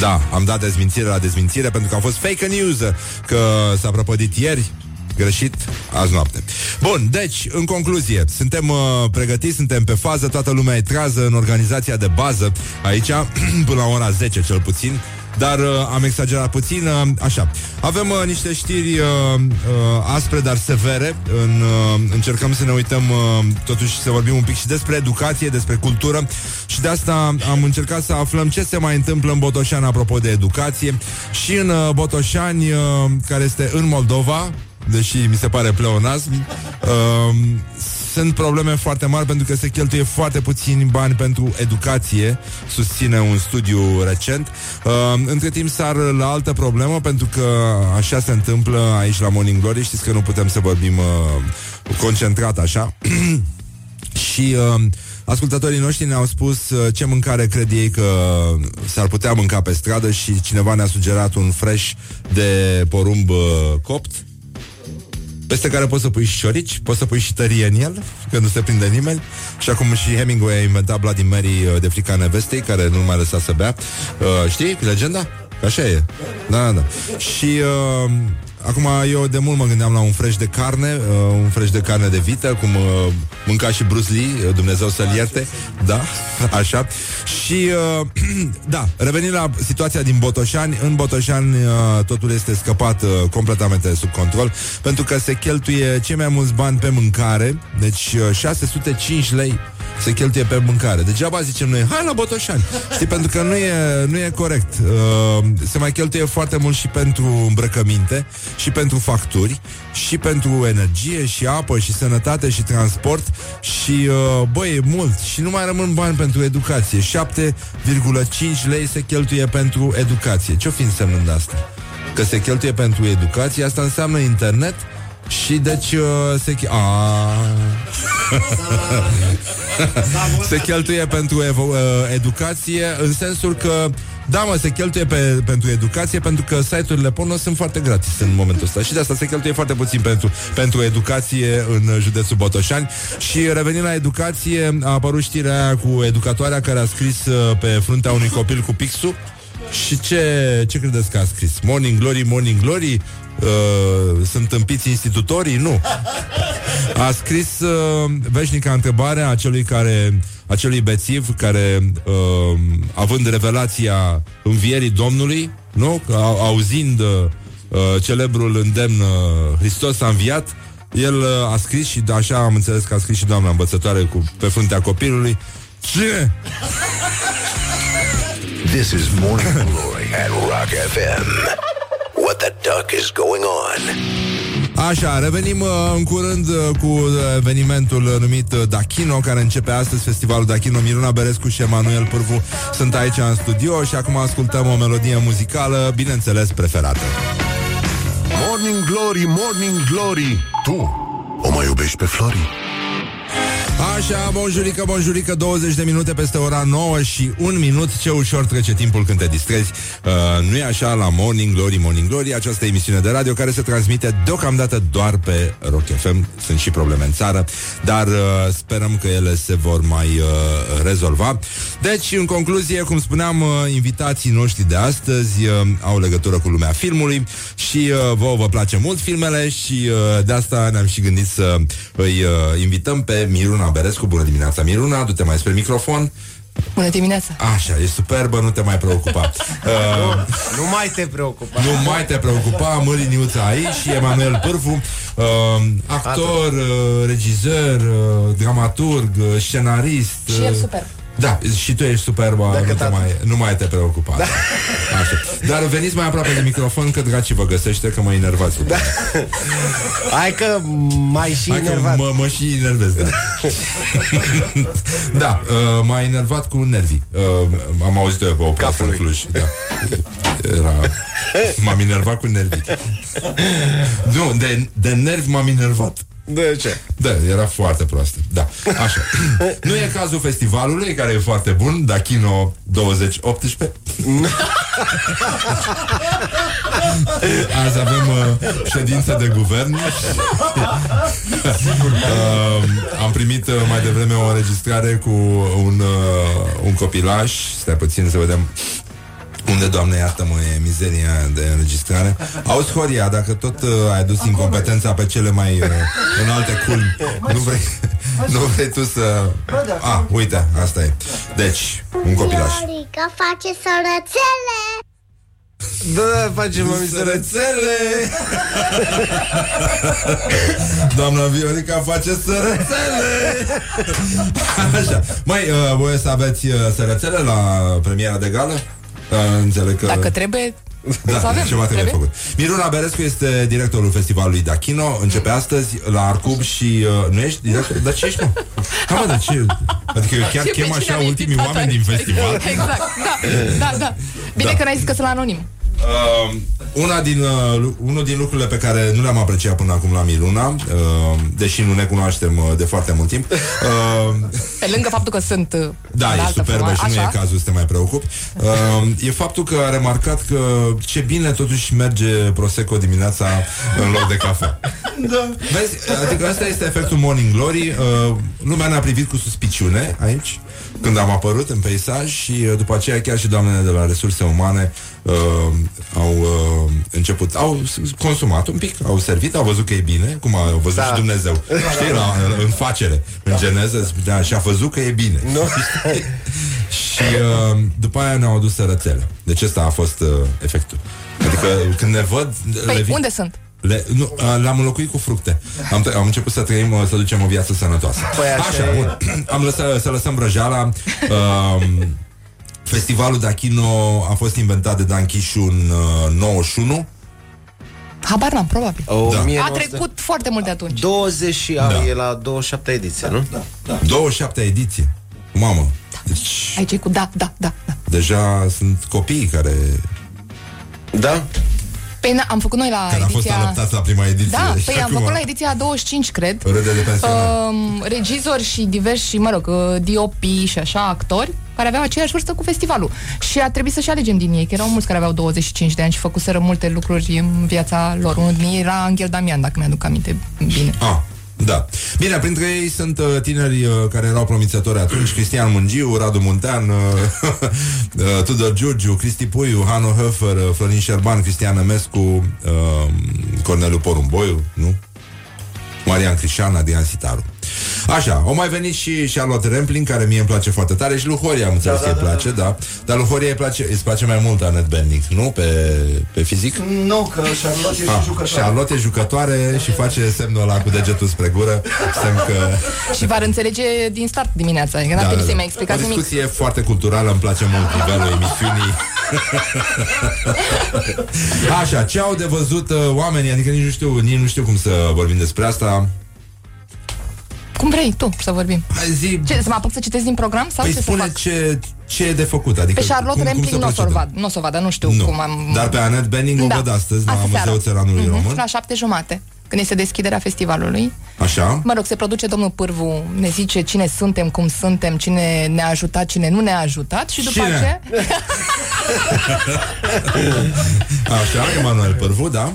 Da, am dat dezmințire la dezmințire pentru că a fost fake news că s-a prăpădit ieri greșit azi noapte. Bun, deci, în concluzie, suntem uh, pregătiți, suntem pe fază, toată lumea e trează în organizația de bază aici, până la ora 10 cel puțin, dar uh, am exagerat puțin, uh, așa. Avem uh, niște știri uh, uh, aspre, dar severe. În, uh, încercăm să ne uităm, uh, totuși, să vorbim un pic și despre educație, despre cultură și de asta am încercat să aflăm ce se mai întâmplă în Botoșani apropo de educație și în uh, Botoșani, uh, care este în Moldova, deși mi se pare pleonasm, uh, sunt probleme foarte mari pentru că se cheltuie foarte puțini bani pentru educație, susține un studiu recent. Uh, între timp sar la altă problemă pentru că așa se întâmplă aici la Morning Glory, știți că nu putem să vorbim uh, concentrat așa. și uh, ascultătorii noștri ne-au spus uh, ce mâncare cred ei că s-ar putea mânca pe stradă și cineva ne-a sugerat un fresh de porumb uh, copt peste care poți să pui și șorici, poți să pui și tărie în el, că nu se prinde nimeni. Și acum și Hemingway a inventat Bloody Mary uh, de frica nevestei, care nu mai lăsa să bea. Uh, știi legenda? Așa e. Da, da, da. Și uh, acum eu de mult mă gândeam la un fresh de carne, uh, un fresh de carne de vită, cum uh, mânca și Bruce Lee, uh, Dumnezeu să-l ierte. Da, așa. Și uh, da, revenind la situația din Botoșani, în Botoșani uh, totul este scăpat uh, completamente sub control, pentru că se cheltuie cei mai mulți bani pe mâncare, deci uh, 605 lei se cheltuie pe mâncare. Degeaba zicem noi, hai la Botoșani. Știi, pentru că nu e, nu e corect. Uh, se mai cheltuie foarte mult și pentru îmbrăcăminte, și pentru facturi, și pentru energie, și apă, și sănătate, și transport. Și, uh, băi, e mult. Și nu mai rămân bani pentru educație. 7,5 lei se cheltuie pentru educație. Ce-o fi însemnând asta? Că se cheltuie pentru educație, asta înseamnă internet, și deci uh, se, ch- a... se cheltuie pentru evo- uh, educație în sensul că da, mă, se cheltuie pe, pentru educație pentru că site-urile porno sunt foarte gratis în momentul ăsta. Și de asta se cheltuie foarte puțin pentru, pentru educație în județul Botoșani. Și revenind la educație a apărut știrea aia cu educatoarea care a scris uh, pe fruntea unui copil cu pixul și ce, ce credeți că a scris? Morning Glory, Morning Glory? Uh, sunt tâmpiți institutorii? Nu. A scris uh, veșnica întrebare a acelui care acelui bețiv care uh, având revelația învierii Domnului, nu? A, auzind uh, celebrul îndemn uh, Hristos a înviat, el uh, a scris și așa am înțeles că a scris și doamna învățătoare cu, pe fruntea copilului. Cine? This is Morning Glory at Rock FM. What the duck is going on? Așa, revenim uh, în curând uh, cu uh, evenimentul uh, numit uh, Dachino, care începe astăzi, festivalul Dachino. Miruna Berescu și Emanuel Pârvu sunt aici în studio și acum ascultăm o melodie muzicală, bineînțeles, preferată. Morning Glory, Morning Glory Tu o mai iubești pe Flori? Așa, bonjurică, bonjurică 20 de minute peste ora 9 și un minut. Ce ușor trece timpul când te distrezi. Uh, Nu e așa la Morning Glory, Morning Glory Această emisiune de radio care se transmite Deocamdată doar pe Rock FM Sunt și probleme în țară Dar uh, sperăm că ele se vor mai uh, rezolva. Deci, în concluzie, cum spuneam uh, Invitații noștri de astăzi uh, Au legătură cu lumea filmului Și uh, vouă vă place mult filmele Și uh, de asta ne-am și gândit să Îi uh, invităm pe Miruna Berescu Bună dimineața, Miruna, du-te mai spre microfon Bună dimineața! Așa, e superbă, nu te mai preocupa uh, Nu mai te preocupa. Nu mai te preocupa, Măriniuța aici și Emanuel Pârvu uh, Actor, uh, regizor, uh, dramaturg, uh, scenarist Și el uh, super. Da, și tu ești superbă, nu, te mai, nu mai te preocupa da. Așa. Dar veniți mai aproape de microfon Că dracii vă găsește, că mă enervați da. Hai că mai și Hai că enervat. mă, mă și enervez, da Da, uh, m-a enervat cu nervii uh, Am auzit eu pe o plasă în Cluj da. Era... M-am enervat cu nervii. Nu, de, de nervi m-am enervat. De ce? Da, era foarte proastă. Da, așa. nu e cazul festivalului, care e foarte bun, Dachino 2018. Azi avem uh, ședință de guvern. uh, am primit uh, mai devreme o înregistrare cu un, uh, un copilaj. Stai puțin să vedem unde, Doamne, iartă-mă, e mizeria de înregistrare. Auzi, Horia, dacă tot uh, ai adus incompetența pe cele mai uh, înalte culmi, nu vrei, nu vrei tu să... Ah, uite, asta e. Deci, un copilaj. Viorica face sărățele Da, da, facem mami Sărățele! Doamna Viorica face sărățele! Așa. Mai, uh, voi să aveți uh, sărățele la premiera de gală? Uh, înțeleg că... Dacă trebuie, Da, să avem. ceva trebuie, Trebuie? făcut. Miruna Berescu este directorul festivalului Dachino. Începe astăzi la Arcub și... Uh, nu ești director? Dar ce ești, mă? Ha, mă, dar ce? Adică eu chiar Și pe chem cine așa am ultimii invitat oameni din aici? festival. Exact, da, da, da. Bine Da. că n-ai zis că sunt anonim. Uh, una din, uh, lu- unul din lucrurile pe care nu le-am apreciat până acum la Miruna, uh, deși nu ne cunoaștem uh, de foarte mult timp, uh, Pe lângă faptul că sunt uh, Da, e înaltă, superbă frumoasă, și nu e așa. cazul să te mai preocupi. Uh, e faptul că a remarcat că ce bine totuși merge Prosecco dimineața în loc de cafea. Da. Vezi, adică asta este efectul Morning Glory. Uh, lumea ne-a privit cu suspiciune aici când am apărut în peisaj și uh, după aceea chiar și doamnele de la resurse umane uh, au uh, început, au s- consumat un pic, au servit, au văzut că e bine, cum a văzut Da. și Dumnezeu. Știi, la, în facere, în geneză, spunea, și a văzut că e bine. Nu. Și uh, după aia ne-au adus sărățele. Deci ăsta a fost uh, efectul. Adică când ne văd... le Păi, vin- unde sunt? le, nu, uh, le-am înlocuit cu fructe. Am, am început să trăim, uh, să ducem o viață sănătoasă. Păi așa așa e. bun. Am lăsat să lăsăm brăjala. Uh, festivalul Dachino a fost inventat de Dan Chișu în uh, 91. Habar n-am, probabil. O, Da. mie A nu o să- trecut foarte mult de atunci. 20 și a, Da. e la 27 ediție, nu? Da. 27 ediție. Mamă. Deci Aici e cu da, da, da, da. deja sunt copii care, Da? Păi na, am făcut noi la care au fost ediția... adaptați la prima ediție. Da, Și păi am acum făcut la ediția 25, cred. Râde de pensionar. Um, regizori și diversi, mă rog, uh, DOP și așa, actori care aveau aceeași vârstă cu festivalul. Și a trebuit să-și alegem din ei, că erau mulți care aveau 25 de ani și făcuseră multe lucruri în viața lor. Unul din ei era Angel Damian, dacă mi-aduc aminte bine. Ah, da. Bine, printre ei sunt uh, tineri uh, care erau promițători atunci, Cristian Mungiu, Radu Muntean, uh, uh, Tudor Giurgiu, Cristi Puiu, Hanu Höfer, uh, Florin Șerban, Cristian Emescu, uh, Corneliu Porumboiu, nu? Marian Crișan, Adrian Sitaru. Așa, o mai venit și Charlotte Rampling, care mie îmi place foarte tare și lui Horia am înțeles Da, că da, îi da, place, da. Dar lui Horia îi place, îți place mai mult Annette Bening, nu? Pe, pe fizic? Nu, că Charlotte e Ah, și jucătoare. Charlotte e jucătoare și face semnul ăla cu degetul spre gură Semn că... Și va înțelege din start dimineața. Că n-a trebuit să-i mai O explicați nimic. discuție foarte culturală, îmi place mult nivelul emisiunii Așa, ce au de văzut uh, oamenii Adică nici nu știu, nici nu știu cum să vorbim despre asta Cum vrei tu să vorbim? Hai zi Ce, să mă apuc să citesc din program sau Păi ce să spune fac? ce, ce e de făcut adică Pe Charlotte cum, cum Rampling să nu o să-l procedăm? vad, nu o să o vad, dar nu știu Nu. cum am... Dar pe Annette Bening o văd astăzi La Astă seară. Muzeul Țăranului Mhm, Român La șapte jumate, când este deschiderea festivalului. Așa Mă rog, se produce domnul Pârvu, ne zice cine suntem, cum suntem, cine ne-a ajutat, cine nu ne-a ajutat și după Cine? aceea... Așa, Emanuel Pârvu, da?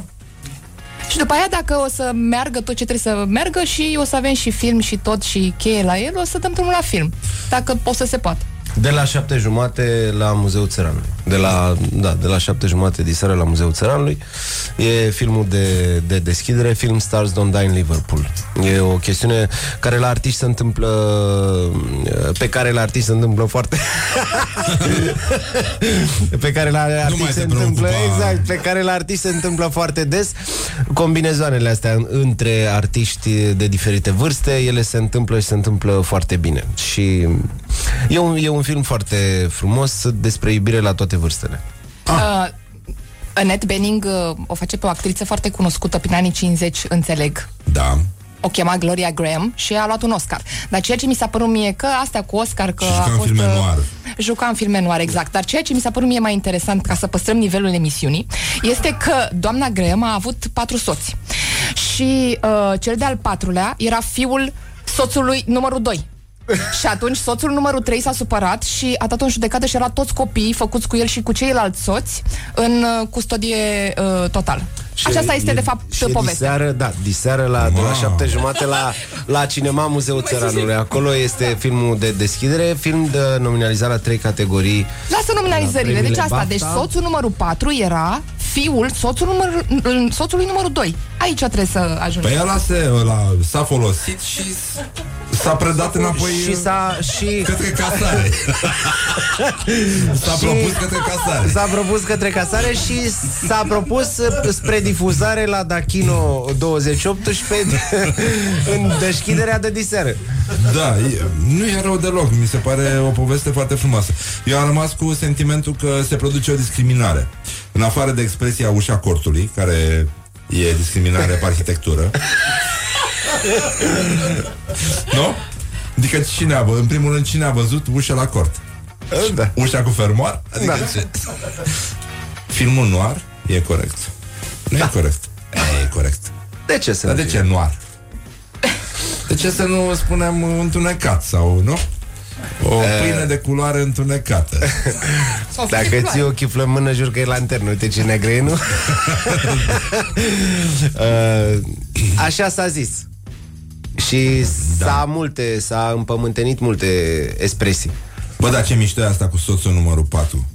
Și după aia, dacă o să meargă tot ce trebuie să meargă și o să avem și film și tot și cheie la el, o să dăm drumul la film. Dacă o să se poată. De la șapte jumate la Muzeul Țăranului. De la, da, de la șapte jumate de seară la Muzeul Țăranului. E filmul de, de deschidere, Film Stars Don't Die in Liverpool. E o chestiune care la artiști se întâmplă pe care la artiști se întâmplă foarte pe care la artiști mai se te întâmplă preocupa. exact, pe care la artiști se întâmplă foarte des combinezoanele astea în- între artiști de diferite vârste, ele se întâmplă și se întâmplă foarte bine. Și e un, e un film foarte frumos despre iubire la toate vârstele. Uh, Annette Bening uh, o face pe o actriță foarte cunoscută prin anii 50, înțeleg. Da o chema Gloria Graham și a luat un Oscar. Dar ceea ce mi s-a părut mie că astea cu Oscar că Și a juca în fost filme uh, noir. juca în filme noir, exact. Dar ceea ce mi s-a părut mie mai interesant ca să păstrăm nivelul emisiunii este că doamna Graham a avut patru soți. Și uh, cel de-al patrulea era fiul soțului numărul 2. și atunci soțul numărul 3 s-a supărat și a dat în judecată și era toți copiii făcuți cu el și cu ceilalți soți în uh, custodie uh, totală. Și Aceasta este e- de fapt și e povestea. Diseară, da, diseară la, de la Wow. șapte jumate la, la Cinema Muzeul Țăranului. Acolo este filmul de deschidere, film de nominalizat la trei categorii. Lasă nominalizările. La Deci premiile asta, BAFTA. deci soțul numărul 4 era fiul soțul numărul, soțului numărul 2. Aici trebuie să ajungem. Păi ăla se, ăla s-a folosit și s- s-a predat înapoi Și s-a și către casare. s-a Și- propus către casare. S-a propus către casare și s-a propus uh, spre difuzare la Dachino 2018 în deschiderea de diseară. Da, e, nu e rău deloc, mi se pare o poveste foarte frumoasă. Eu am rămas cu sentimentul că se produce o discriminare. În afară de expresia ușa cortului, care e discriminare pe arhitectură. nu? Adică cine a, vă- în primul rând, cine a văzut ușa la cort? Da. Ușa cu fermoar? Adică Da. ce? Filmul noir e corect. Nu e corect. E, e corect. De ce să Dar nu de fie? ce noir? De ce să nu spunem întunecat sau, nu? O pâine de culoare întunecată. Dacă ții o chiflă în mână, jur că e lanternă. Uite ce negră e, nu? uh, așa s-a zis. Și s-a multe, s-a împământenit multe expresii. Bă, dar ce mișto e asta cu soțul numărul 4?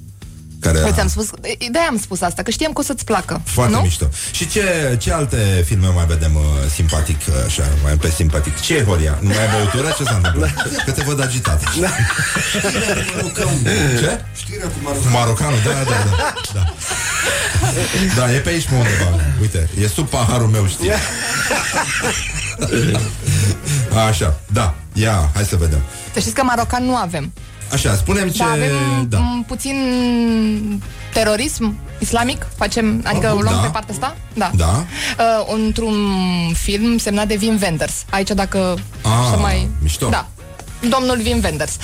Care Păi a... ți-am spus, de-aia am spus asta, că știam că o să-ți placă. Foarte nu? mișto. Și ce, ce alte filme mai vedem uh, simpatic, uh, așa, mai pe simpatic? Ce e Horia? Nu mai ai băutură? Ce s-a întâmplat? Că te văd agitat. Ce? Știrea cu Cu marocanul, da, da, da. Da, da e pe aici pe undeva. Uite, e sub paharul meu, știi? Așa, da. Ia, hai să vedem. Să știți că marocan nu avem. Așa, spunem ce... Dar avem Da. m, puțin terorism islamic, facem, adică Ah, o luăm da. pe partea asta? Da. Da? Uh, într-un film semnat de Wim Wenders. Aici dacă Ah, să mai... mișto. Da. Domnul Wim Wenders.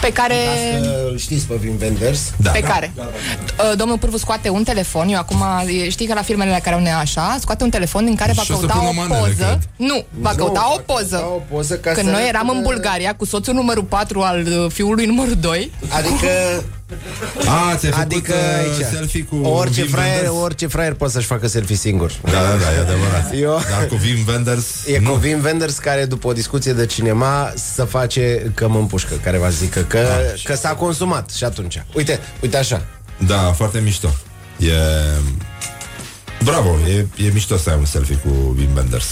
Pe care... Îl știți pe Wim Wenders? Da. Pe care? Uh, Domnul Pârvu scoate un telefon, eu acum, e- știi că la filmele care au așa, scoate un telefon din care va Și o să căuta pună o manele, poză. cred. Nu, va Nu, căuta va o poză. căuta o poză ca Când să noi eram în arate- Bulgaria cu soțul numărul 4 al uh, fiului numărul 2. Adică, A, ți-ai făcut adică uh, aici, selfie cu orice Wim fraier, Wenders? orice fraier poate să-și facă selfie singur. Da, da, da, e adevărat. Eu- Dar cu Wim Wenders... E nu. cu Wim Wenders care după o discuție de cinema să face că mă împușcă, care va zică că, că s-a consumat și atunci. Uite, uite așa. Da, foarte mișto. E... Bravo, e, e mișto să ai un selfie cu Wim Wenders.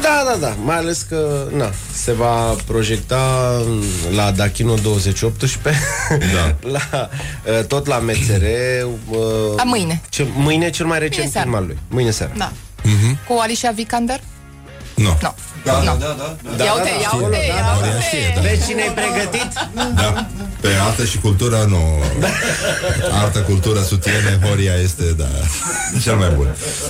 Da, da, da, mai ales că na, se va proiecta la Dachino 2018 Da. la, uh, tot la MCR uh, A, mâine. ce, Mâine cel mai recent seara. film al lui Mâine seara Da. Mhm. Cu Alicia Vikander? Nu. Nu. Da, Nu. da, da, da. Ia uite, ia uite, ia Horia uite. știe, da. Vezi cine e pregătit? Da. Pe artă și cultură, nu. Artă, cultură, sutiene, Horia este, da, cel mai bun.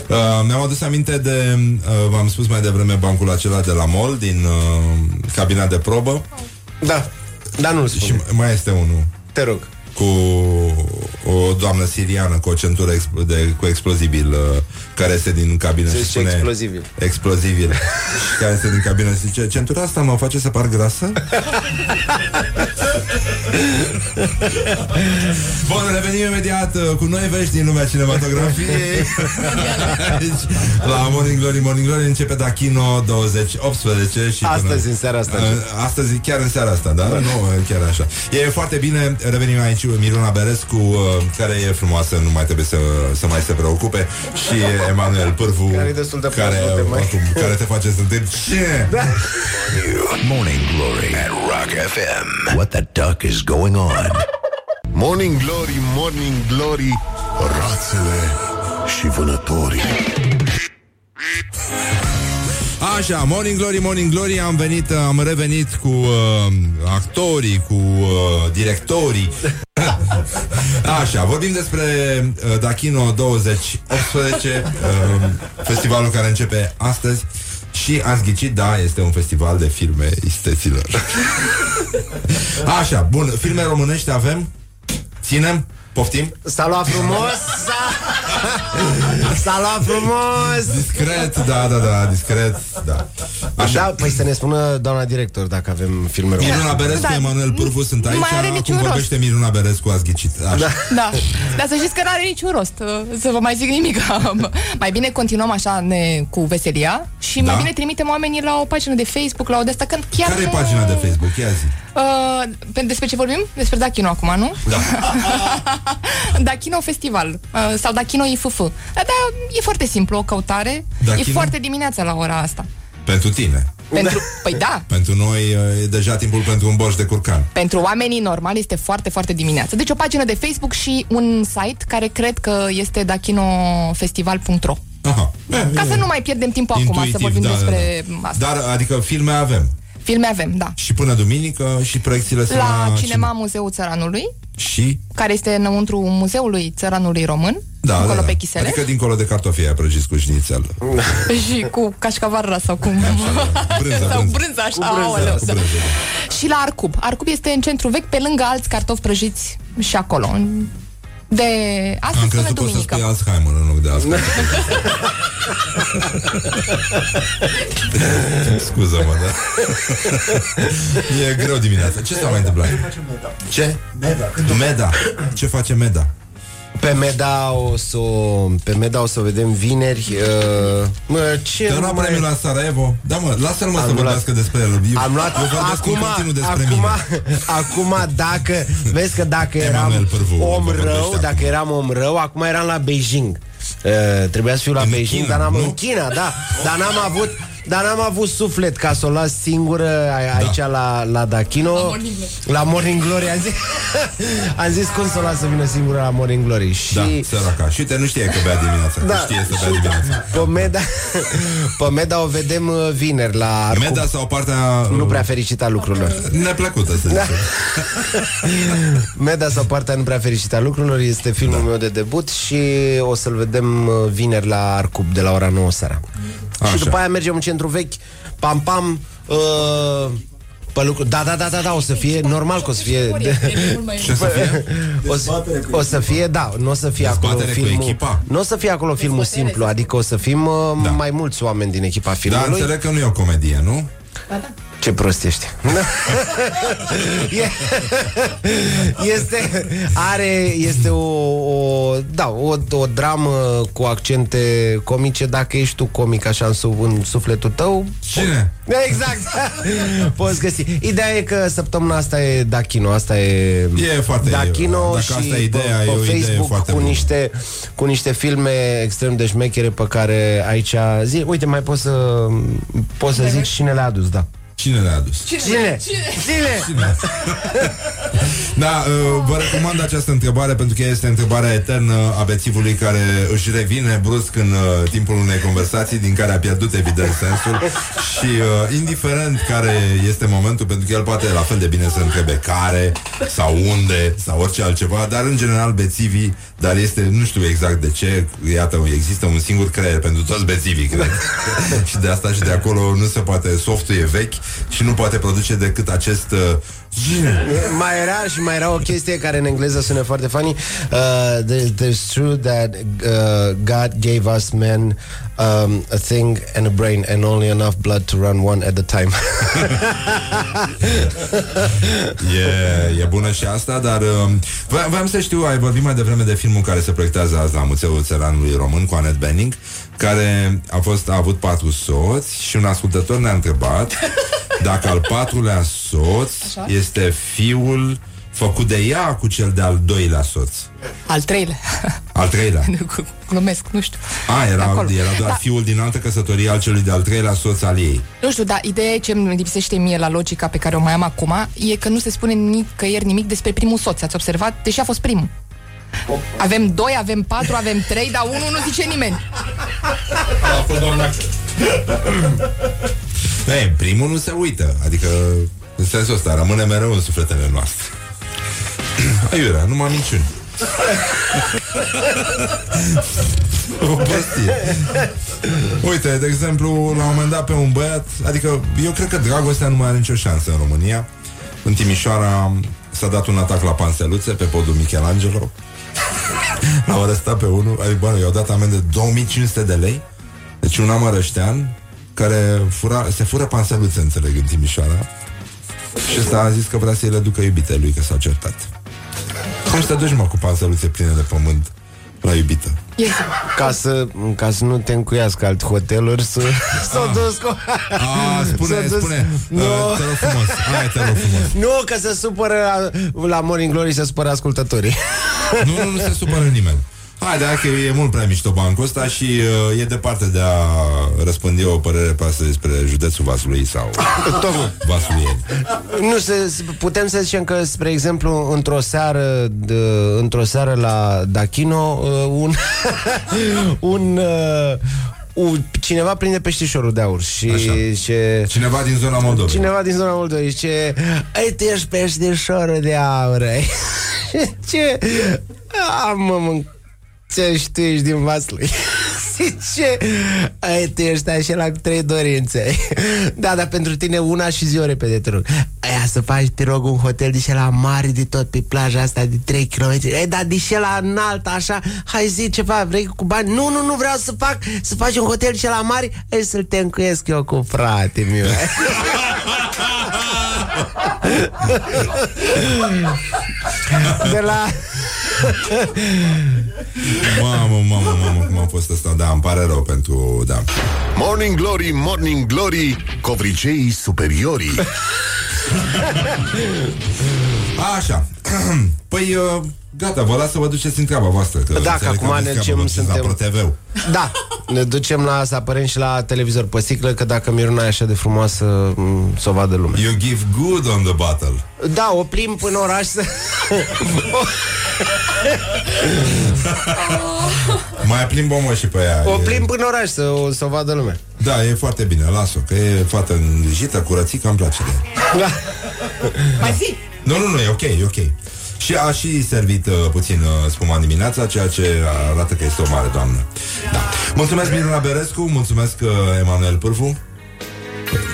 Uh, mi-am adus aminte de, uh, v-am spus mai devreme, bancul acela de la mall, din uh, cabina de probă. Da, dar nu-l Și spun. mai este unul Te rog. Cu o doamnă siriană cu o centură expl- de, cu explozibil uh, care este din cabină Se și zice spune explozibil. explozibil și care este din cabină și zice centura asta mă face să par grasă? Bun, revenim imediat uh, cu noi vești din lumea cinematografiei Aici, La Morning Glory Morning Glory începe Dachino 2018 și Astăzi, până- în seara asta. Uh, Astăzi, chiar în seara asta, da? Nu, uh, chiar așa E foarte bine, revenim aici Miruna Berescu, uh, care e frumoasă Nu mai trebuie să, să mai se preocupe Și Emanuel Pârvu Care e destul de care, prost, nu te mai- oricum, care te face să te Ce? Morning Glory at Rock FM. What the duck is going on? Morning Glory, Morning Glory Rațele și vânătorii Așa, Morning Glory, Morning Glory Am venit, am revenit cu uh, actorii, cu uh, directorii Așa, vorbim despre uh, Dachino 2018 uh, Festivalul care începe astăzi Și ați ghicit, da, este un festival de filme isteților. Așa, bun, filme românești avem? Ținem? Poftim? S-a luat frumos S-a, s-a luat frumos Discret, da, da, da, discret, da. Așa. Da, păi să ne spună doamna director dacă avem filme române. Miruna Berescu, Da. Emanuel Pârvu sunt aici mai are Acum niciun vorbește Miruna Berescu, ați ghicit Așa. Da. Da, dar să știți că n-are niciun rost uh, să vă mai zic nimic. mai bine continuăm așa ne, cu veselia și Da. mai bine trimitem oamenii la o pagină de Facebook, la o de asta, când chiar Care e nu... pagina de Facebook? Ia zi Uh, pe- despre ce vorbim? Despre Dachino acum, nu? Da. Dachino Festival uh, sau Dachino IFF. Da, da, e foarte simplu, o căutare. Dachino? E foarte dimineața la ora asta. Pentru tine Pentru, păi da, Pentru noi e deja timpul pentru un borș de curcan pentru oamenii normali este foarte, foarte dimineața. Deci o pagină de Facebook și un site care cred că este dachinofestival.ro Aha. Ca să nu mai pierdem timpul acum să vorbim da, despre da, da. asta. Dar, adică, filme avem Filme avem, da. Și până duminică și proiecțiile sunt La Cinema Muzeul Țăranului, Și? care este înăuntru Muzeului Țăranului Român, Da, acolo da, da. pe Chisele. Adică dincolo de cartofii aia prăjiți cu șnițel și cu cașcavarra sau cum Brânză, sau brânză. brânză așa Cu brânză, aoleu, cu da. brânză, și la Arcub Arcub este în centru vechi pe lângă alți cartofi prăjiți și acolo În- de Am astăzi până crezut că o să duminică spui Alzheimer în loc de Alzheimer Scuză-mă, da E greu dimineața Ce s-a mai întâmplat? Ce? Meda. Meda Ce face Meda? Pe Meda o să o, pe Meda o să o vedem vineri. Uh, mă, ce Te-a luat mai- premiul la Sarajevo? Da, mă, lasă-l mă Am să luat- vorbească despre el Eu, Am luat eu vorbesc acum, în continuu despre acum, mine acum dacă vezi că dacă Emanuel eram Pârvu om vă vorbește rău, dacă acum. eram om rău, acum eram la Beijing. Uh, trebuia să fiu la În Beijing, China, dar n-am nu? în China, da, dar n-am avut dar n-am avut suflet ca să o las singură a- aici la, la Dachino La Morning Glory. La Morning Glory Am zis, am zis cum să o las să vină singură la Morning Glory Și Da, săraca Și uite, nu știe că bea dimineața Da. Că știe să bea dimineața pe Meda, pe Meda o vedem uh, vineri la Arcub. Meda sau partea Nu prea fericită a lucrurilor Neplăcută să Da. zicem Meda sau partea nu prea fericită a lucrurilor Este filmul Da. meu de debut Și o să-l vedem uh, vineri la Arcub De la ora 9 seara Așa. Și după aia mergem în centru vechi Pam, pam uh, pe lucru. Da, da, da, da, da, o să fie normal că o să fie Ce să fie? o să, o să fie, da, nu o să fie acolo Dezbatere cu filmul echipa? Nu o să fie acolo filmul simplu Adică o să fim uh, mai mulți oameni din echipa Da, filmului înțeleg că nu e o comedie, nu? Ce prost ești. E- Este Are Este o, o Da, o, o dramă Cu accente comice. Dacă ești tu comic așa în, sub, în sufletul tău Cine? Exact. Poți găsi. Ideea e că săptămâna asta e Dachino Asta e E foarte- Dachino dacă și asta e ideea, pe, e o pe idee Facebook foarte cu bună. niște, cu niște filme extrem de șmechere Pe care aici zi, Uite, mai poți să Poți să zici cine le-a adus, da Cine le-a adus? Cine? Cine? Cine? Da, uh, vă recomand această întrebare pentru că este întrebarea eternă a bețivului care își revine brusc în uh, timpul unei conversații din care a pierdut evident sensul și uh, indiferent care este momentul, pentru că el poate la fel de bine să întrebe care sau unde sau orice altceva, dar în general bețivii, dar este, nu știu exact de ce, iată, există un singur creier pentru toți bețivii, cred. și de asta și de acolo nu se poate, softul e vechi și nu poate produce decât acest uh, mai era și mai era o chestie care în engleză sună foarte funny. Uh, there- there's true that uh, God gave us men um, a thing and a brain and only enough blood to run one at a time. E, e bună și asta, dar uh, voiam, voiam să știu, ai vorbit mai devreme de filmul care se proiectează azi la Muzeul Țăranului Român cu Anet Benning, care a, fost, a avut patru soți și un ascultător ne-a întrebat dacă al patrulea soț Așa. este fiul făcut de ea cu cel de-al doilea soț. Al treilea. Al treilea. Glumesc, nu știu. A, De era, acolo. era doar Da. fiul din altă căsătorie al celui de-al treilea soț al ei. Nu știu, dar ideea e ce îmi lipsește mie la logica pe care o mai am acum e că nu se spune nicăieri nimic despre primul soț. Ați observat? Deși a fost primul. Avem doi, avem patru, avem trei, dar unul nu zice nimeni. A fost doar Ei, primul nu se uită, adică în sensul ăsta rămâne mereu în sufletele noastre. Aiurea, numai minciuni. O prostie. Uite, de exemplu, la un moment dat pe un băiat, adică eu cred că dragostea nu mai are nicio șansă în România. În Timișoara s-a dat un atac la panseluțe pe podul Michelangelo. L-au arestat pe unul, adică, bă, i-au dat amendă 2500 de lei. Deci un amărăștean care fura, se fură panseluțe, înțeleg, în Timișoara. Și ăsta a zis că vrea să-i le ducă iubite lui, că s-au certat. Cum să te duci, mă, cu panseluțe pline de pământ la iubită? Ca să, ca să nu te încuiască alt hoteluri să s-o dus cu... A, spune, S-a dus- spune, Nu. uh, te rog frumos, hai, te rog frumos. Nu, că se supără la, la Morning Glory se supără ascultătorii. Nu, nu, nu se supără nimeni. Hai, da, că e mult prea mișto bancul ăsta și uh, e departe de a răspândi o părere pe asta despre județul Vaslui sau Tocmai. Vaslui. Nu, se, putem să zicem că, spre exemplu, într-o seară de, într-o seară la Dachino, uh, un un, uh, un cineva prinde peștișorul de aur și Așa. ce Cineva din zona Moldovei. Cineva din zona Moldovei zice Ai tu ești peștișorul de aur ai." Ce? Am mă mânc ce și tu ești din Vaslui Zice Ai, tu ești așa la cu trei dorințe. Da, dar pentru tine una și zi o repede, te rog. Aia să faci, te rog, un hotel de la mare de tot pe plaja asta de 3 km Ei, dar de la înalt, așa Hai zi ceva, vrei cu bani? Nu, nu, nu vreau să fac Să faci un hotel de la mare? Hai să-l te încuiesc eu cu frate meu De la... Mamă, mamă, mamă, cum a fost asta Da, îmi pare rău pentru... Da. Morning Glory, Morning Glory, covriceii superiorii. Așa. Păi, uh, gata, vă las să vă duceți în treaba voastră. Că Da, că înțeleg acum aveți ne treabă, ducem, vă duceți suntem- La ProTV. Da, ne ducem la să apărăm și la televizor pe sticlă Că dacă Miruna e așa de frumoasă m, Să o vadă lumea You give good on the battle. Da, o plimb până oraș să... Mai plimbă mă și pe ea. O E- plimb până oraș să, o, să o vadă lumea Da, e foarte bine, las-o, că e fată îngrijită, curățică, îmi place de ea. Da. Mai zi! Nu, nu, nu, e ok, e ok. Și a și servit uh, puțin uh, spuma dimineața, ceea ce arată că este o mare doamnă. Da. Mulțumesc, Miruna Berescu, mulțumesc, uh, Emanuel Pârfu.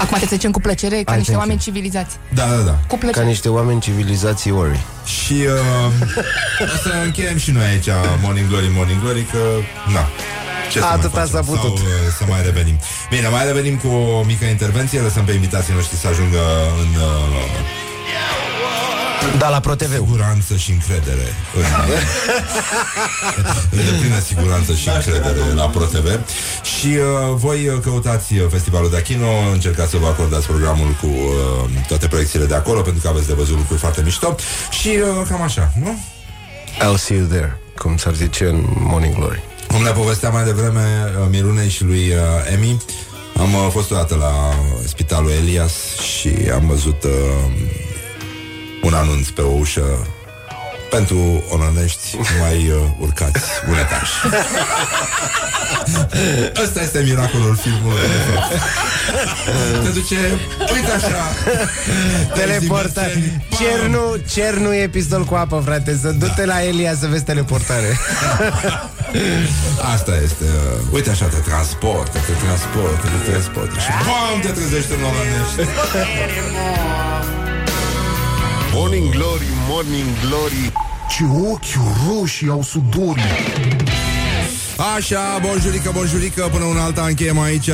Acum te zicem cu plăcere ca Hai, niște thank you. oameni civilizați. Da, da, da. Cu plăcere. Ca niște oameni civilizații ori Și uh, o să încheiem și noi aici Morning Glory, Morning Glory, că, na, ce să mai Atâta facem? s-a putut. Sau, uh, să mai revenim. Bine, mai revenim cu o mică intervenție, lăsăm pe invitații noștri să ajungă în uh, Da, la ProTV siguranță și încredere. În, în deplină siguranță și încredere la ProTV. Și uh, voi uh, căutați uh, Festivalul de Achino, încercați să vă acordați programul cu uh, toate proiecțiile de acolo, pentru că aveți de văzut lucruri foarte mișto. Și uh, cam așa, nu? I'll see you there Cum s-ar zice în Morning Glory Cum ne povestea mai devreme uh, Mirunei și lui uh, Emi Am uh, fost o dată la spitalul Elias Și am văzut uh, Un anunț pe o ușă Pentru ononești Mai uh, urcați un etaj Ăsta este miracolul filmului de fapt. Te duce Uite așa Teleportare. Cer nu, cer nu e pistol cu apă, frate Să du-te la Elia să vezi teleportare. Asta este uh, Uite așa te transportă Te transportă, te transportă. Și bam, te trezești în ononești Morning Glory, Morning Glory, ce ochi roșii au sudorii. Așa, bonjurică, bonjurică, până una alta încheiem aici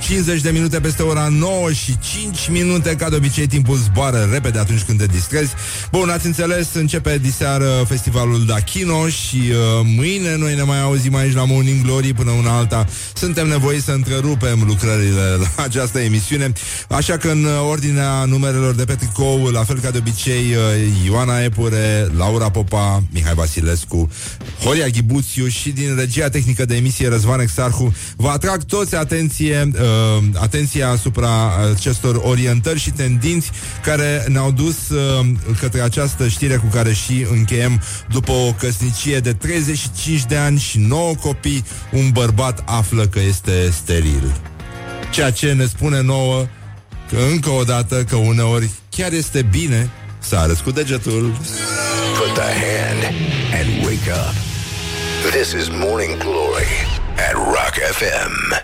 50 de minute peste ora 9 și 5 minute, ca de obicei timpul zboară repede atunci când te distrezi. Bun, ați înțeles, începe diseară festivalul Dachino și uh, mâine noi ne mai auzim aici la Morning Glory până una alta. Suntem nevoiți să întrerupem lucrările la această emisiune, așa că în ordinea numerelor de pe tricou, la fel ca de obicei, uh, Ioana Epure, Laura Popa, Mihai Vasilescu, Horia Ghibuțiu și din regia tehnică de emisie Răzvan Exarhu vă atrag toți atenție, uh, atenția asupra acestor orientări și tendinți care ne-au dus uh, către această știre cu care și încheiem după o căsnicie de 35 de ani și 9 copii, un bărbat află că este steril. Ceea ce ne spune nouă că încă o dată că uneori chiar este bine să arăți cu degetul. Put the hand and wake up. This is Morning Glory at Rock FM.